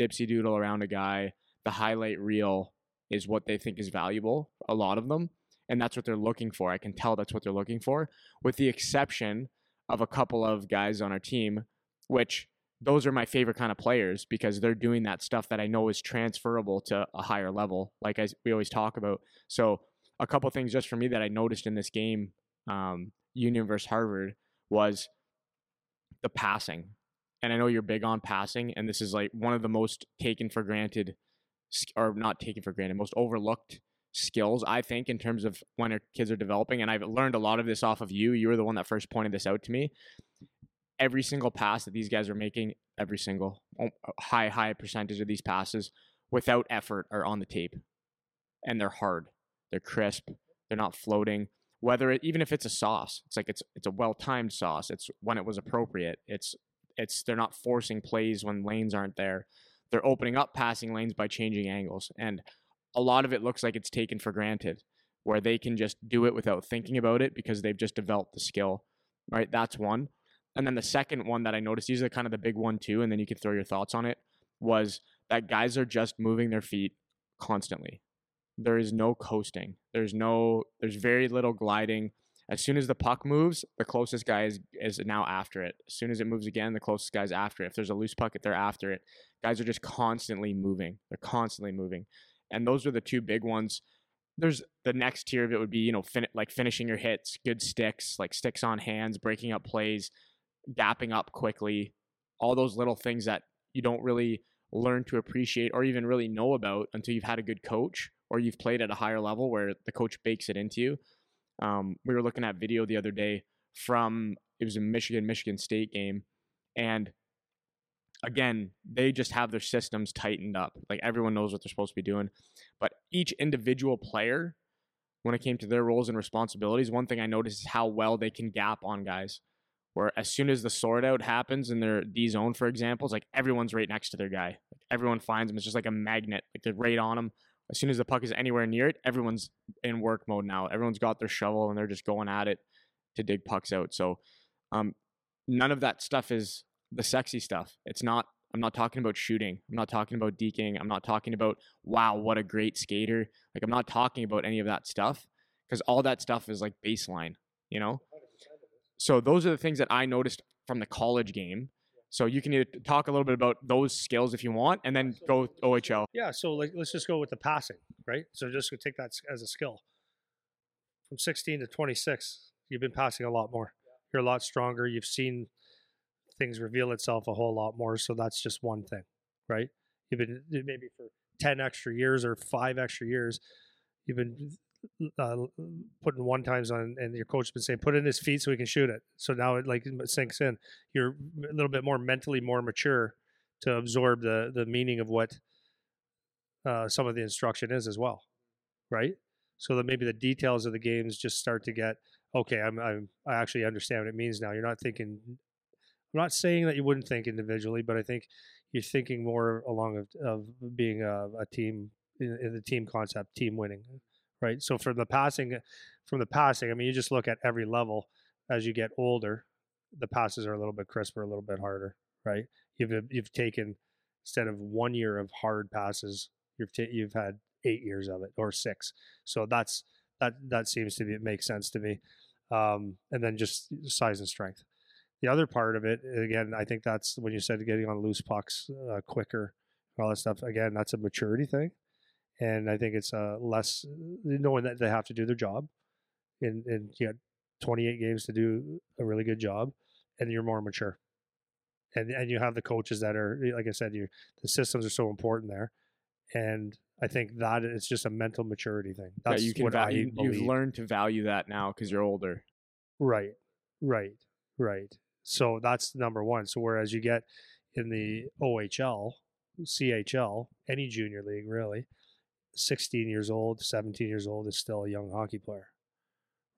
dipsy doodle around a guy. The highlight reel is what they think is valuable. A lot of them and that's what they're looking for. I can tell that's what they're looking for, with the exception of a couple of guys on our team, which those are my favorite kind of players because they're doing that stuff that I know is transferable to a higher level, like I, we always talk about. So, a couple things just for me that I noticed in this game, um, Union versus Harvard, was the passing. And I know you're big on passing, and this is like one of the most taken for granted, or not taken for granted, most overlooked skills, I think, in terms of when our kids are developing. And I've learned a lot of this off of you. You were the one that first pointed this out to me. Every single pass that these guys are making, every single oh, uh, high, high percentage of these passes without effort are on the tape. And they're hard. They're crisp. They're not floating. Whether it, even if it's a sauce, it's like it's it's a well timed sauce. It's when it was appropriate. It's It's they're not forcing plays when lanes aren't there. They're opening up passing lanes by changing angles, and a lot of it looks like it's taken for granted, where they can just do it without thinking about it because they've just developed the skill. Right, that's one. And then the second one that I noticed, these are kind of the big one too, and then you can throw your thoughts on it, was that guys are just moving their feet constantly. There is no coasting. There's no there's very little gliding. As soon as the puck moves, the closest guy is, is now after it. As soon as it moves again, the closest guy's after it. If there's a loose puck, they're after it. Guys are just constantly moving. They're constantly moving. And those are the two big ones. There's the next tier of it would be, you know, fin- like finishing your hits, good sticks, like sticks on hands, breaking up plays, gapping up quickly, all those little things that you don't really learn to appreciate or even really know about until you've had a good coach or you've played at a higher level where the coach bakes it into you. Um, we were looking at video the other day from it was a Michigan Michigan State game, and again they just have their systems tightened up. Like everyone knows what they're supposed to be doing, but each individual player, when it came to their roles and responsibilities, one thing I noticed is how well they can gap on guys. Where as soon as the sort out happens in their D zone, for example, it's like everyone's right next to their guy. Like everyone finds them. It's just like a magnet. Like they're right on them as soon as the puck is anywhere near it, everyone's in work mode now. Everyone's got their shovel and they're just going at it to dig pucks out. So um, none of that stuff is the sexy stuff. It's not. I'm not talking about shooting. I'm not talking about deking. I'm not talking about wow, what a great skater. Like I'm not talking about any of that stuff because all that stuff is like baseline. You know. So those are the things that I noticed from the college game so you can either talk a little bit about those skills if you want, and then go OHL. Yeah. So like, let's just go with the passing, right? So just take that as a skill. From 16 to 26, you've been passing a lot more. You're a lot stronger. You've seen things reveal itself a whole lot more. So that's just one thing, right? You've been maybe for 10 extra years or five extra years, you've been uh, putting one times on, and your coach has been saying, put in his feet so he can shoot it. So now it like sinks in. You're a little bit more mentally more mature to absorb the the meaning of what uh, some of the instruction is as well, right? So that maybe the details of the games just start to get okay. I'm, I'm I actually understand what it means now. You're not thinking. I'm not saying that you wouldn't think individually, but I think you're thinking more along of, of being a, a team in, in the team concept, team winning right? So from the passing, from the passing, I mean, you just look at every level as you get older, the passes are a little bit crisper, a little bit harder, right? You've you've taken instead of one year of hard passes, you've you've had eight years of it or six. So that's that that seems to be it makes sense to me. Um, and then just size and strength. The other part of it, again, I think that's when you said getting on loose pucks uh, quicker, all that stuff. Again, that's a maturity thing and I think it's uh, less knowing that they have to do their job, and and you got 28 games to do a really good job, and you're more mature, and and you have the coaches that are like I said, you the systems are so important there, and I think that it's just a mental maturity thing. That's yeah, you can what va- I believe. you've learned to value that now because you're older. Right, right, right. So that's number one. So whereas you get in the OHL, CHL, any junior league really, 16 years old, 17 years old is still a young hockey player,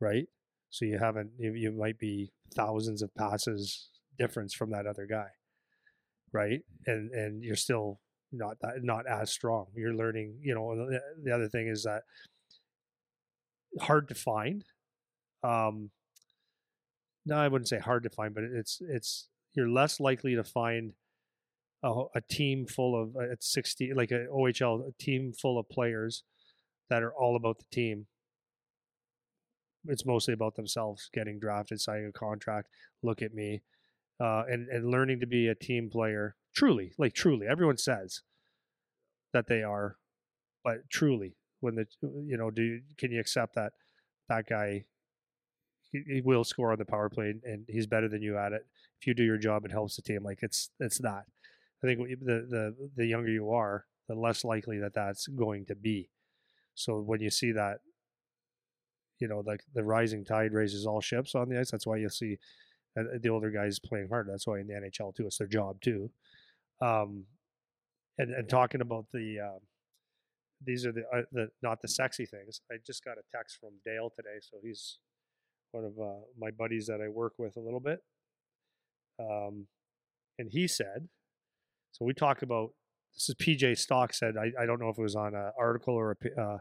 right? So you haven't, you, might be thousands of passes difference from that other guy, right? And and you're still not that not as strong. You're learning, you know. The other thing is that hard to find. Um, no, I wouldn't say hard to find, but it's it's you're less likely to find a, a team full of uh, at 60 like a OHL a team full of players that are all about the team. It's mostly about themselves getting drafted, signing a contract. Look at me, uh, and and learning to be a team player. Truly, like truly, everyone says that they are, but truly, when the you know, do can you accept that that guy he, will score on the power play and he's better than you at it. If you do your job, it helps the team. Like it's it's that. I think the the the younger you are, the less likely that that's going to be. So when you see that, you know, like the rising tide raises all ships on the ice. That's why you'll see uh, the older guys playing hard. That's why in the NHL too, it's their job too. Um, and and talking about the um, these are the uh, the not the sexy things. I just got a text from Dale today, so he's one of uh, my buddies that I work with a little bit. Um, and he said, so we talk about this is PJ Stock said I, I don't know if it was on an article or a uh,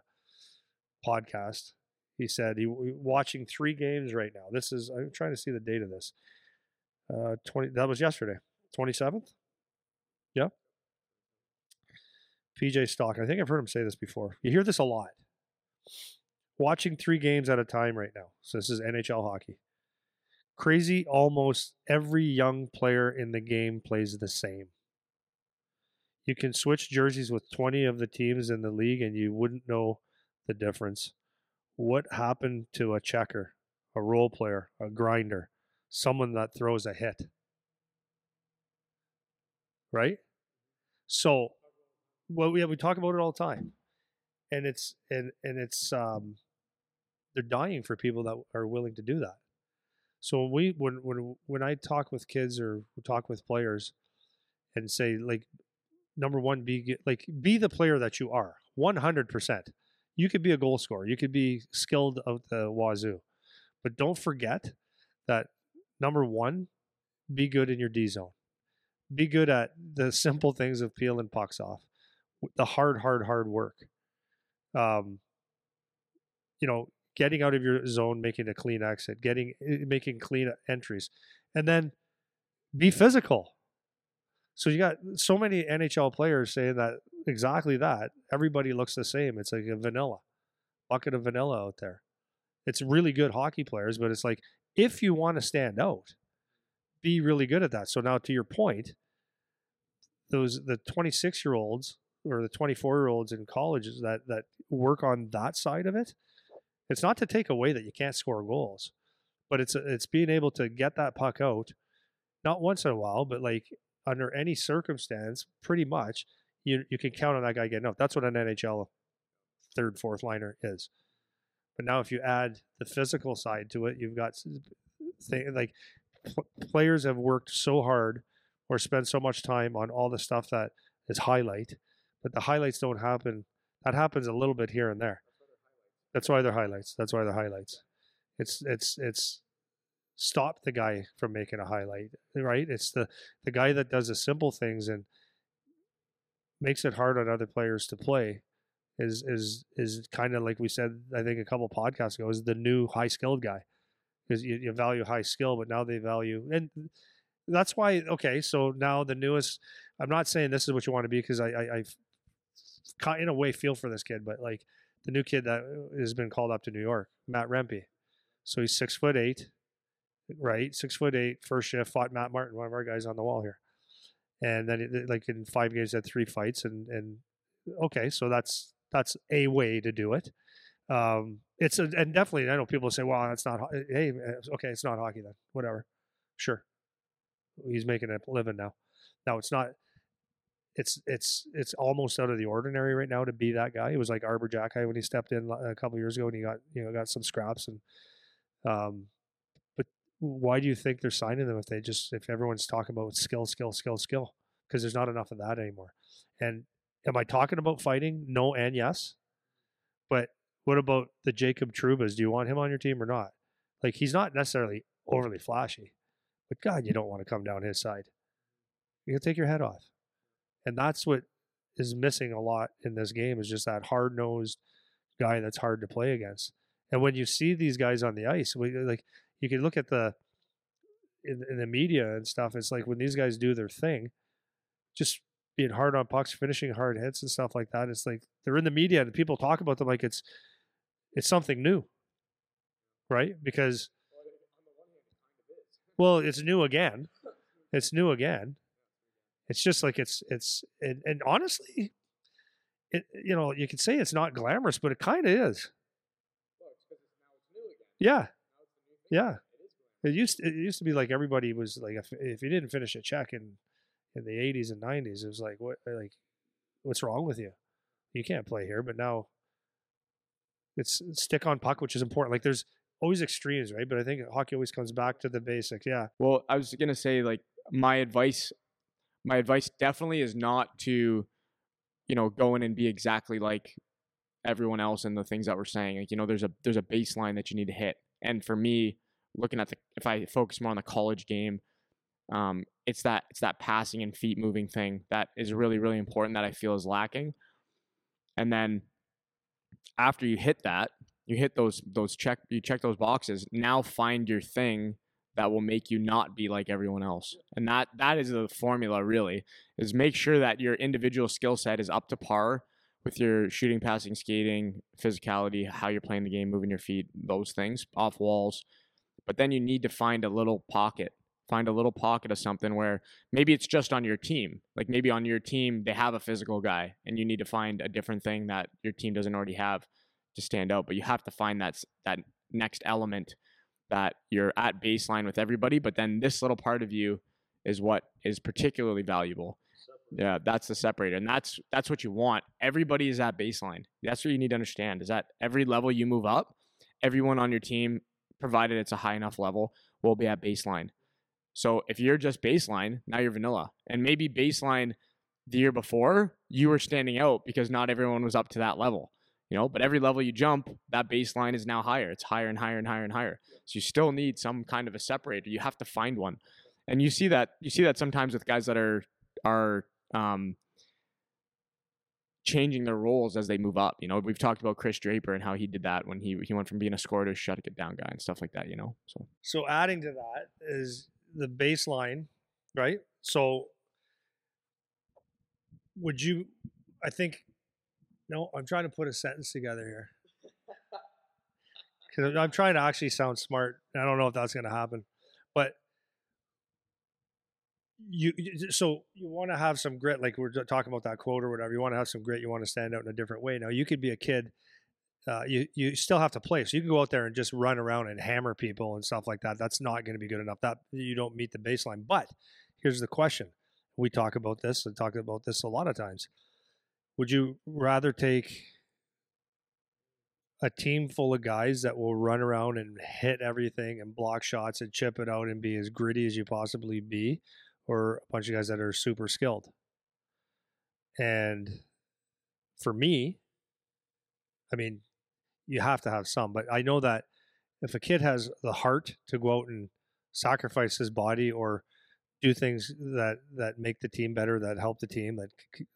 podcast. He said he watching three games right now. This is I'm trying to see the date of this. Uh, twenty that was yesterday, twenty seventh. Yeah. PJ Stock. I think I've heard him say this before. You hear this a lot. Watching three games at a time right now. So this is NHL hockey. Crazy, almost every young player in the game plays the same. You can switch jerseys with 20 of the teams in the league and you wouldn't know the difference. What happened to a checker, a role player, a grinder, someone that throws a hit? Right? So, well, we we talk about it all the time, and it's and and it's um, they're dying for people that are willing to do that. So when we when when when I talk with kids or talk with players, and say like, number one, be like be the player that you are, one hundred percent. You could be a goal scorer. You could be skilled of the wazoo, but don't forget that number one, be good in your D zone. Be good at the <laughs> simple things of peeling pucks off, the hard, hard, hard work. Um, you know, getting out of your zone, making a clean exit, getting eh, eh, making clean entries, and then be physical. So you got so many NHL players saying that exactly that. Everybody looks the same. It's like a vanilla bucket of vanilla out there. It's really good hockey players, but it's like if you want to stand out, be really good at that. So now to your point, those the 26 year olds or the 24 year olds in colleges that that work on that side of it, it's not to take away that you can't score goals, but it's it's being able to get that puck out, not once in a while, but like under any circumstance, pretty much you you can count on that guy getting out. That's what an NHL third fourth liner is. But now if you add the physical side to it, you've got thing, like players have worked so hard or spent so much time on all the stuff that is highlight, but the highlights don't happen. That happens a little bit here and there. That's why they're highlights. That's why they're highlights. It's it's it's stop the guy from making a highlight, right? It's the the guy that does the simple things and makes it hard on other players to play is is is kind of like we said I think a couple podcasts ago is the new high skilled guy because you, you value high skill but now they value and that's why okay so now the newest I'm not saying this is what you want to be because I, I I in a way feel for this kid but like the new kid that uh, has been called up to New York Matt Rempe so he's six foot eight right six foot eight first shift fought Matt Martin one of our guys on the wall here and then it, like in five games had three fights and and okay so that's that's a way to do it. Um, it's a, and definitely I know people say, "Well, that's not eh, hey, eh, okay, it's not hockey then, whatever." Sure, he's making a living now. Now it's not. It's it's it's almost out of the ordinary right now to be that guy. It was like Arber Xhekaj when he stepped in a couple years ago and he got you know got some scraps and um, but why do you think they're signing them if they just if everyone's talking about skill, skill, skill, skill? Because there's not enough of that anymore. And am I talking about fighting? No and yes. But what about the Jacob Troubas? Do you want him on your team or not? Like he's not necessarily overly flashy, but God, you don't want to come down his side. You can take your head off, and that's what is missing a lot in this game is just that hard nosed guy that's hard to play against. And when you see these guys on the ice, like you can look at the in, in the media and stuff. It's like when these guys do their thing, just being hard on pucks, finishing hard hits and stuff like that. It's like they're in the media and people talk about them like it's it's something new, right? Because well, it's new again. It's new again. It's just like it's it's and, and honestly, it you know you could say it's not glamorous, but it kind of is. Yeah, yeah. It used it used to be like everybody was like if if you didn't finish a check and in the 80s and 90s it was like what like what's wrong with you? You can't play here. But now it's stick on puck which is important. Like there's always extremes right? But i think hockey always comes back to the basics. Yeah. Well i was gonna say like my advice my advice definitely is not to you know go in and be exactly like everyone else and the things that we're saying like you know there's a there's a baseline that you need to hit and for me looking at the if i focus more on the college game Um, it's that it's that passing and feet moving thing that is really really important that I feel is lacking. And then after you hit that, you hit those those check you check those boxes. Now find your thing that will make you not be like everyone else. And that that is the formula really is make sure that your individual skill set is up to par with your shooting, passing, skating, physicality, how you're playing the game, moving your feet, those things off walls. But then you need to find a little pocket. Find a little pocket of something where maybe it's just on your team. Like maybe on your team they have a physical guy and you need to find a different thing that your team doesn't already have to stand out, but you have to find that that next element that you're at baseline with everybody, but then this little part of you is what is particularly valuable. Yeah, that's the separator, and that's that's what you want. Everybody is at baseline. That's what you need to understand. Is that every level you move up, everyone on your team, provided it's a high enough level, will be at baseline. So if you're just baseline, now you're vanilla, and maybe baseline the year before you were standing out because not everyone was up to that level you know but every level you jump that baseline is now higher. It's higher and higher and higher and higher. So you still need some kind of a separator. You have to find one. And you see that you see that sometimes with guys that are are um changing their roles as they move up you know? We've talked about chris draper and how he did that when he he went from being a scorer to a shut it down guy and stuff like that you know? So So adding to that is the baseline, right? So would you I think no, I'm trying to put a sentence together here. Cuz I'm trying to actually sound smart. I don't know if that's going to happen. But you you- so you want to have some grit like we're talking about that quote or whatever. You want to have some grit, you want to stand out in a different way. Now, you could be a kid uh, you you still have to play. So you can go out there and just run around and hammer people and stuff like that. That's not going to be good enough. That you don't meet the baseline. But here's the question: We talk about this and talk about this a lot of times. Would you rather take a team full of guys that will run around and hit everything and block shots and chip it out and be as gritty as you possibly be, or a bunch of guys that are super skilled? And for me, I mean, you have to have some. But I know that if a kid has the heart to go out and sacrifice his body or do things that that make the team better, that help the team, that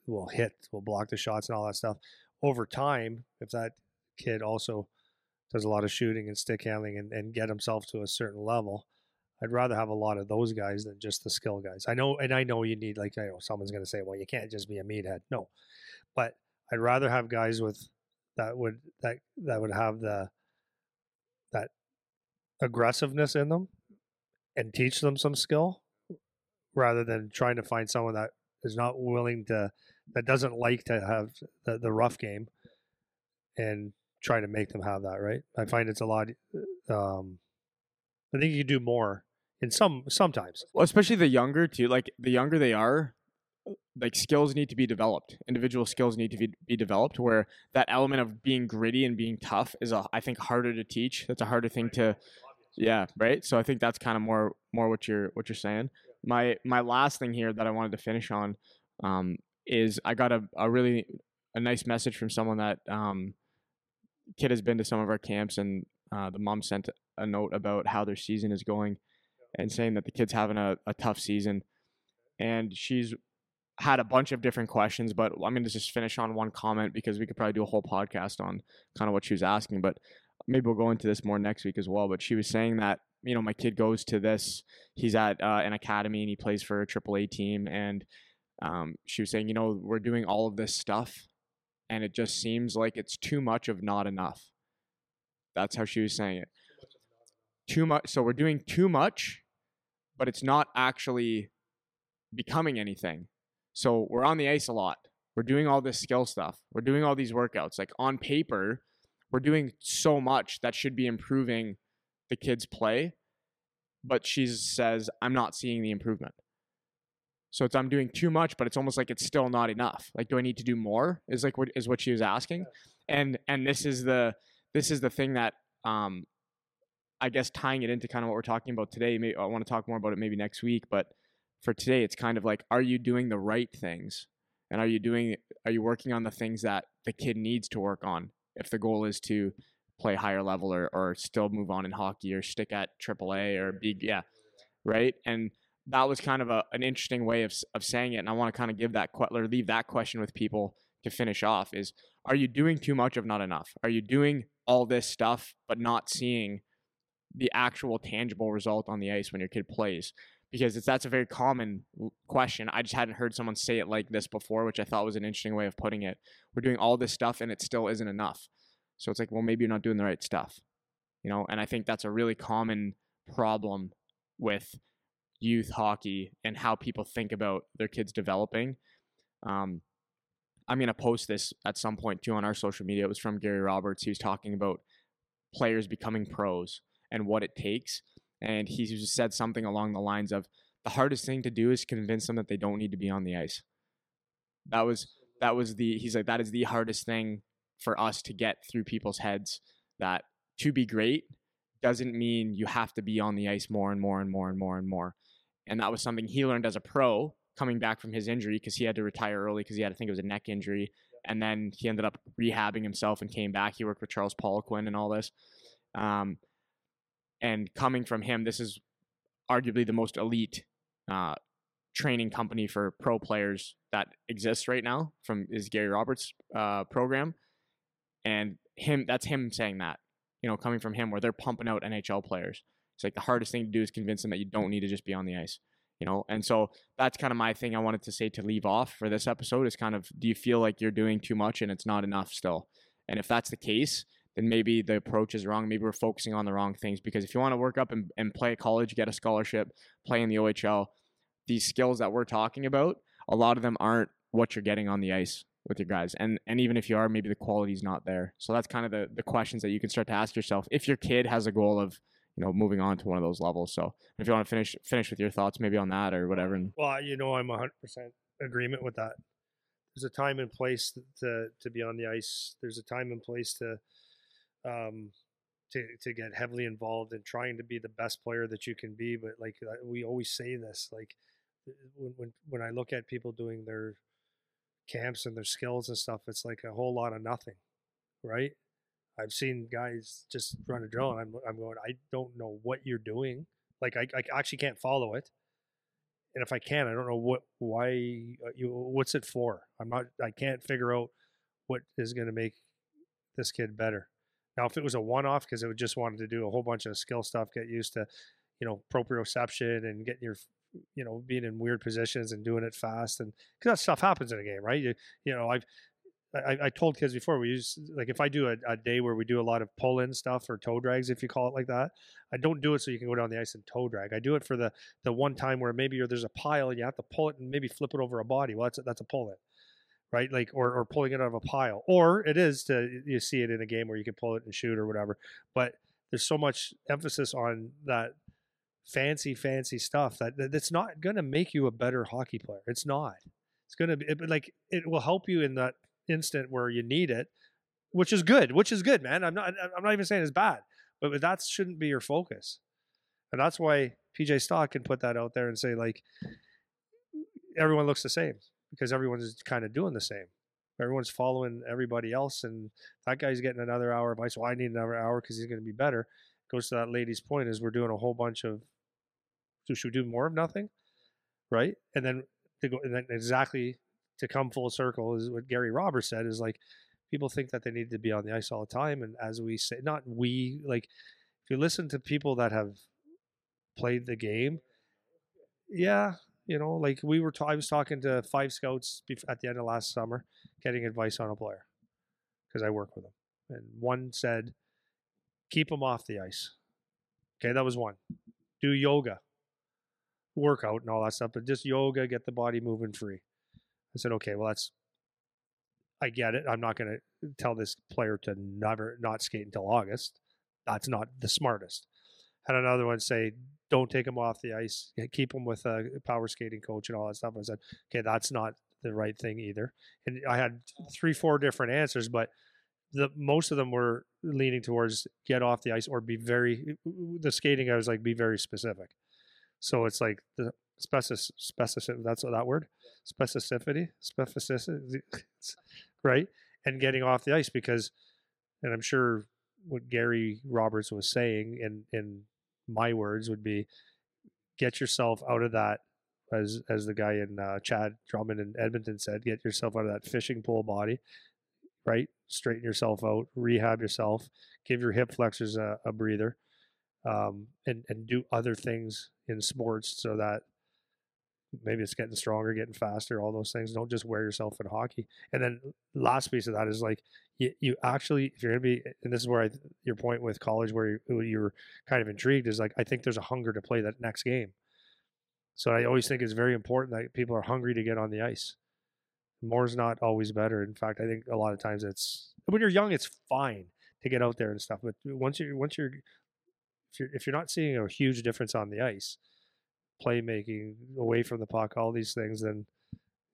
will hit, will block the shots and all that stuff, over time, if that kid also does a lot of shooting and stick handling and, and get himself to a certain level, I'd rather have a lot of those guys than just the skill guys. I know, and I know you need like I know someone's going to say, well, you can't just be a meathead. No, but I'd rather have guys with that would that that would have the that aggressiveness in them and teach them some skill rather than trying to find someone that is not willing to that doesn't like to have the, the rough game and try to make them have that right? I find it's a lot um i think you do more in some sometimes. Well especially the younger too like the younger they are like skills need to be developed. Individual skills need to be, be developed where that element of being gritty and being tough is a, i think harder to teach. That's a harder thing to yeah right? So i think that's kind of more more what you're what you're saying my my last thing here that i wanted to finish on um, is i got a, a really a nice message from someone that um, kid has been to some of our camps and uh, the mom sent a note about how their season is going and saying that the kid's having a, a tough season and she's had a bunch of different questions, but I'm going to just finish on one comment because we could probably do a whole podcast on kind of what she was asking. But maybe we'll go into this more next week as well. But she was saying that you know my kid goes to this, he's at uh, an academy and he plays for a AAA team, and um, she was saying you know we're doing all of this stuff, and it just seems like it's too much of not enough. That's how she was saying it. Too much. So we're doing too much, but it's not actually becoming anything. So we're on the ice a lot. We're doing all this skill stuff. We're doing all these workouts. Like on paper, we're doing so much that should be improving the kids' play. But she says, I'm not seeing the improvement. So it's I'm doing too much, but it's almost like it's still not enough. Like, do I need to do more? Is like what is what she was asking. And and this is the this is the thing that um I guess tying it into kind of what we're talking about today. Maybe I want to talk more about it maybe next week, but for today it's kind of like are you doing the right things and are you doing are you working on the things that the kid needs to work on if the goal is to play higher level or, or still move on in hockey or stick at AAA or be yeah right and that was kind of a, an interesting way of, of saying it. And I want to kind of give that or leave that question with people to finish off is are you doing too much of not enough? Are you doing all this stuff but not seeing the actual tangible result on the ice when your kid plays? Because it's that's a very common question. I just hadn't heard someone say it like this before, which I thought was an interesting way of putting it. We're doing all this stuff and it still isn't enough. So it's like, well, maybe you're not doing the right stuff. You know, and I think that's a really common problem with youth hockey and how people think about their kids developing. Um, I'm going to post this at some point too on our social media. It was from Gary Roberts. He was talking about players becoming pros and what it takes. And he just said something along the lines of the hardest thing to do is convince them that they don't need to be on the ice. That was that was the he's like that is the hardest thing for us to get through people's heads that to be great doesn't mean you have to be on the ice more and more and more and more and more. And that was something he learned as a pro coming back from his injury because he had to retire early because he had, I think it was a neck injury. And then he ended up rehabbing himself and came back. He worked with Charles Poliquin and all this. Um, and coming from him, this is arguably the most elite uh, training company for pro players that exists right now from is Gary Roberts uh, program. And him, that's him saying that, you know, coming from him where they're pumping out NHL players. It's like the hardest thing to do is convince them that you don't need to just be on the ice you know? And so that's kind of my thing i wanted to say to leave off for this episode is kind of do you feel like you're doing too much and it's not enough still? And if that's the case then maybe the approach is wrong. Maybe we're focusing on the wrong things because if you want to work up and, and play college get a scholarship play in the ohl these skills that we're talking about a lot of them aren't what you're getting on the ice with your guys and and even if you are maybe the quality's not there so that's kind of the the questions that you can start to ask yourself if your kid has a goal of you know, moving on to one of those levels. So if you want to finish finish with your thoughts maybe on that or whatever. Well, you know, I'm 100% agreement with that. There's a time and place to to be on the ice. There's a time and place to um to to get heavily involved in trying to be the best player that you can be. But like uh, we always say this, like when when when I look at people doing their camps and their skills and stuff, it's like a whole lot of nothing, right? I've seen guys just run a drill, and I'm, I'm going, I don't know what you're doing. Like I, I actually can't follow it, and if I can, I don't know what why uh, you what's it for. I'm not. I can't figure out what is going to make this kid better. Now, if it was a one-off, because it would just wanted to do a whole bunch of skill stuff, get used to, you know, proprioception and getting your, you know, being in weird positions and doing it fast, and because that stuff happens in a game, right? You, you know, I've I, I told kids before we use like if I do a, a day where we do a lot of pull in stuff or toe drags, if you call it like that, I don't do it so you can go down the ice and toe drag. I do it for the the one time where maybe there's a pile and you have to pull it and maybe flip it over a body. Well, that's a, that's a pull in, right? Like or or pulling it out of a pile, or it is to you see it in a game where you can pull it and shoot or whatever. But there's so much emphasis on that fancy fancy stuff that that's not going to make you a better hockey player. It's not. It's going to be it, like it will help you in that instant where you need it, which is good, which is good, man. I'm not I'm not even saying it's bad, but that shouldn't be your focus. And that's why PJ Stock can put that out there and say like everyone looks the same because everyone's kind of doing the same. Everyone's following everybody else, and that guy's getting another hour of ice. Well, I need another hour because he's going to be better. Goes to that lady's point is we're doing a whole bunch of. So should we do more of nothing, right? And then to go, and then exactly to come full circle is what Gary Roberts said is like people think that they need to be on the ice all the time and as we say not we like if you listen to people that have played the game yeah you know like we were ta- I was talking to five scouts at the end of last summer getting advice on a player because I work with them and one said keep them off the ice. Okay that was one. Do yoga workout and all that stuff but just yoga get the body moving free I said, okay, well, that's, I get it. I'm not going to tell this player to never not skate until August. That's not the smartest. Had another one say, don't take him off the ice. Keep him with a power skating coach and all that stuff. I said, okay, that's not the right thing either. And I had three, four different answers, but the most of them were leaning towards get off the ice or be very. The skating, I was like, be very specific. So it's like the specific, specific. That's that word specificity, specificity, <laughs> right? And getting off the ice because, and I'm sure what Gary Roberts was saying in in my words would be get yourself out of that as as the guy in uh, Chad Drummond in Edmonton said, get yourself out of that fishing pole body, right? Straighten yourself out, rehab yourself, give your hip flexors a, a breather, um, and and do other things in sports so that maybe it's getting stronger, getting faster, all those things. Don't just wear yourself in hockey. And then last piece of that is like you, you actually, if you're gonna be, and this is where I, your point with college, where you, you're kind of intrigued, is like I think there's a hunger to play that next game. So I always think it's very important that people are hungry to get on the ice. More is not always better. In fact, I think a lot of times it's when you're young, it's fine to get out there and stuff. But once you're once you're if you're if you're not seeing a huge difference on the ice, playmaking away from the puck, all these things, then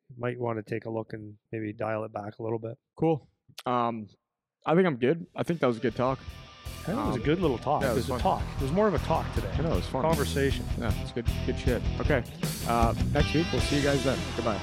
you might want to take a look and maybe dial it back a little bit. Cool. Um, I think I'm good. I think that was a good talk. That was a good little talk. yeah, it it was was a talk. It was more of a talk today. I know it was fun. Conversation. Yeah, it's good. Good shit. Okay. Uh, next week we'll see you guys then. Goodbye.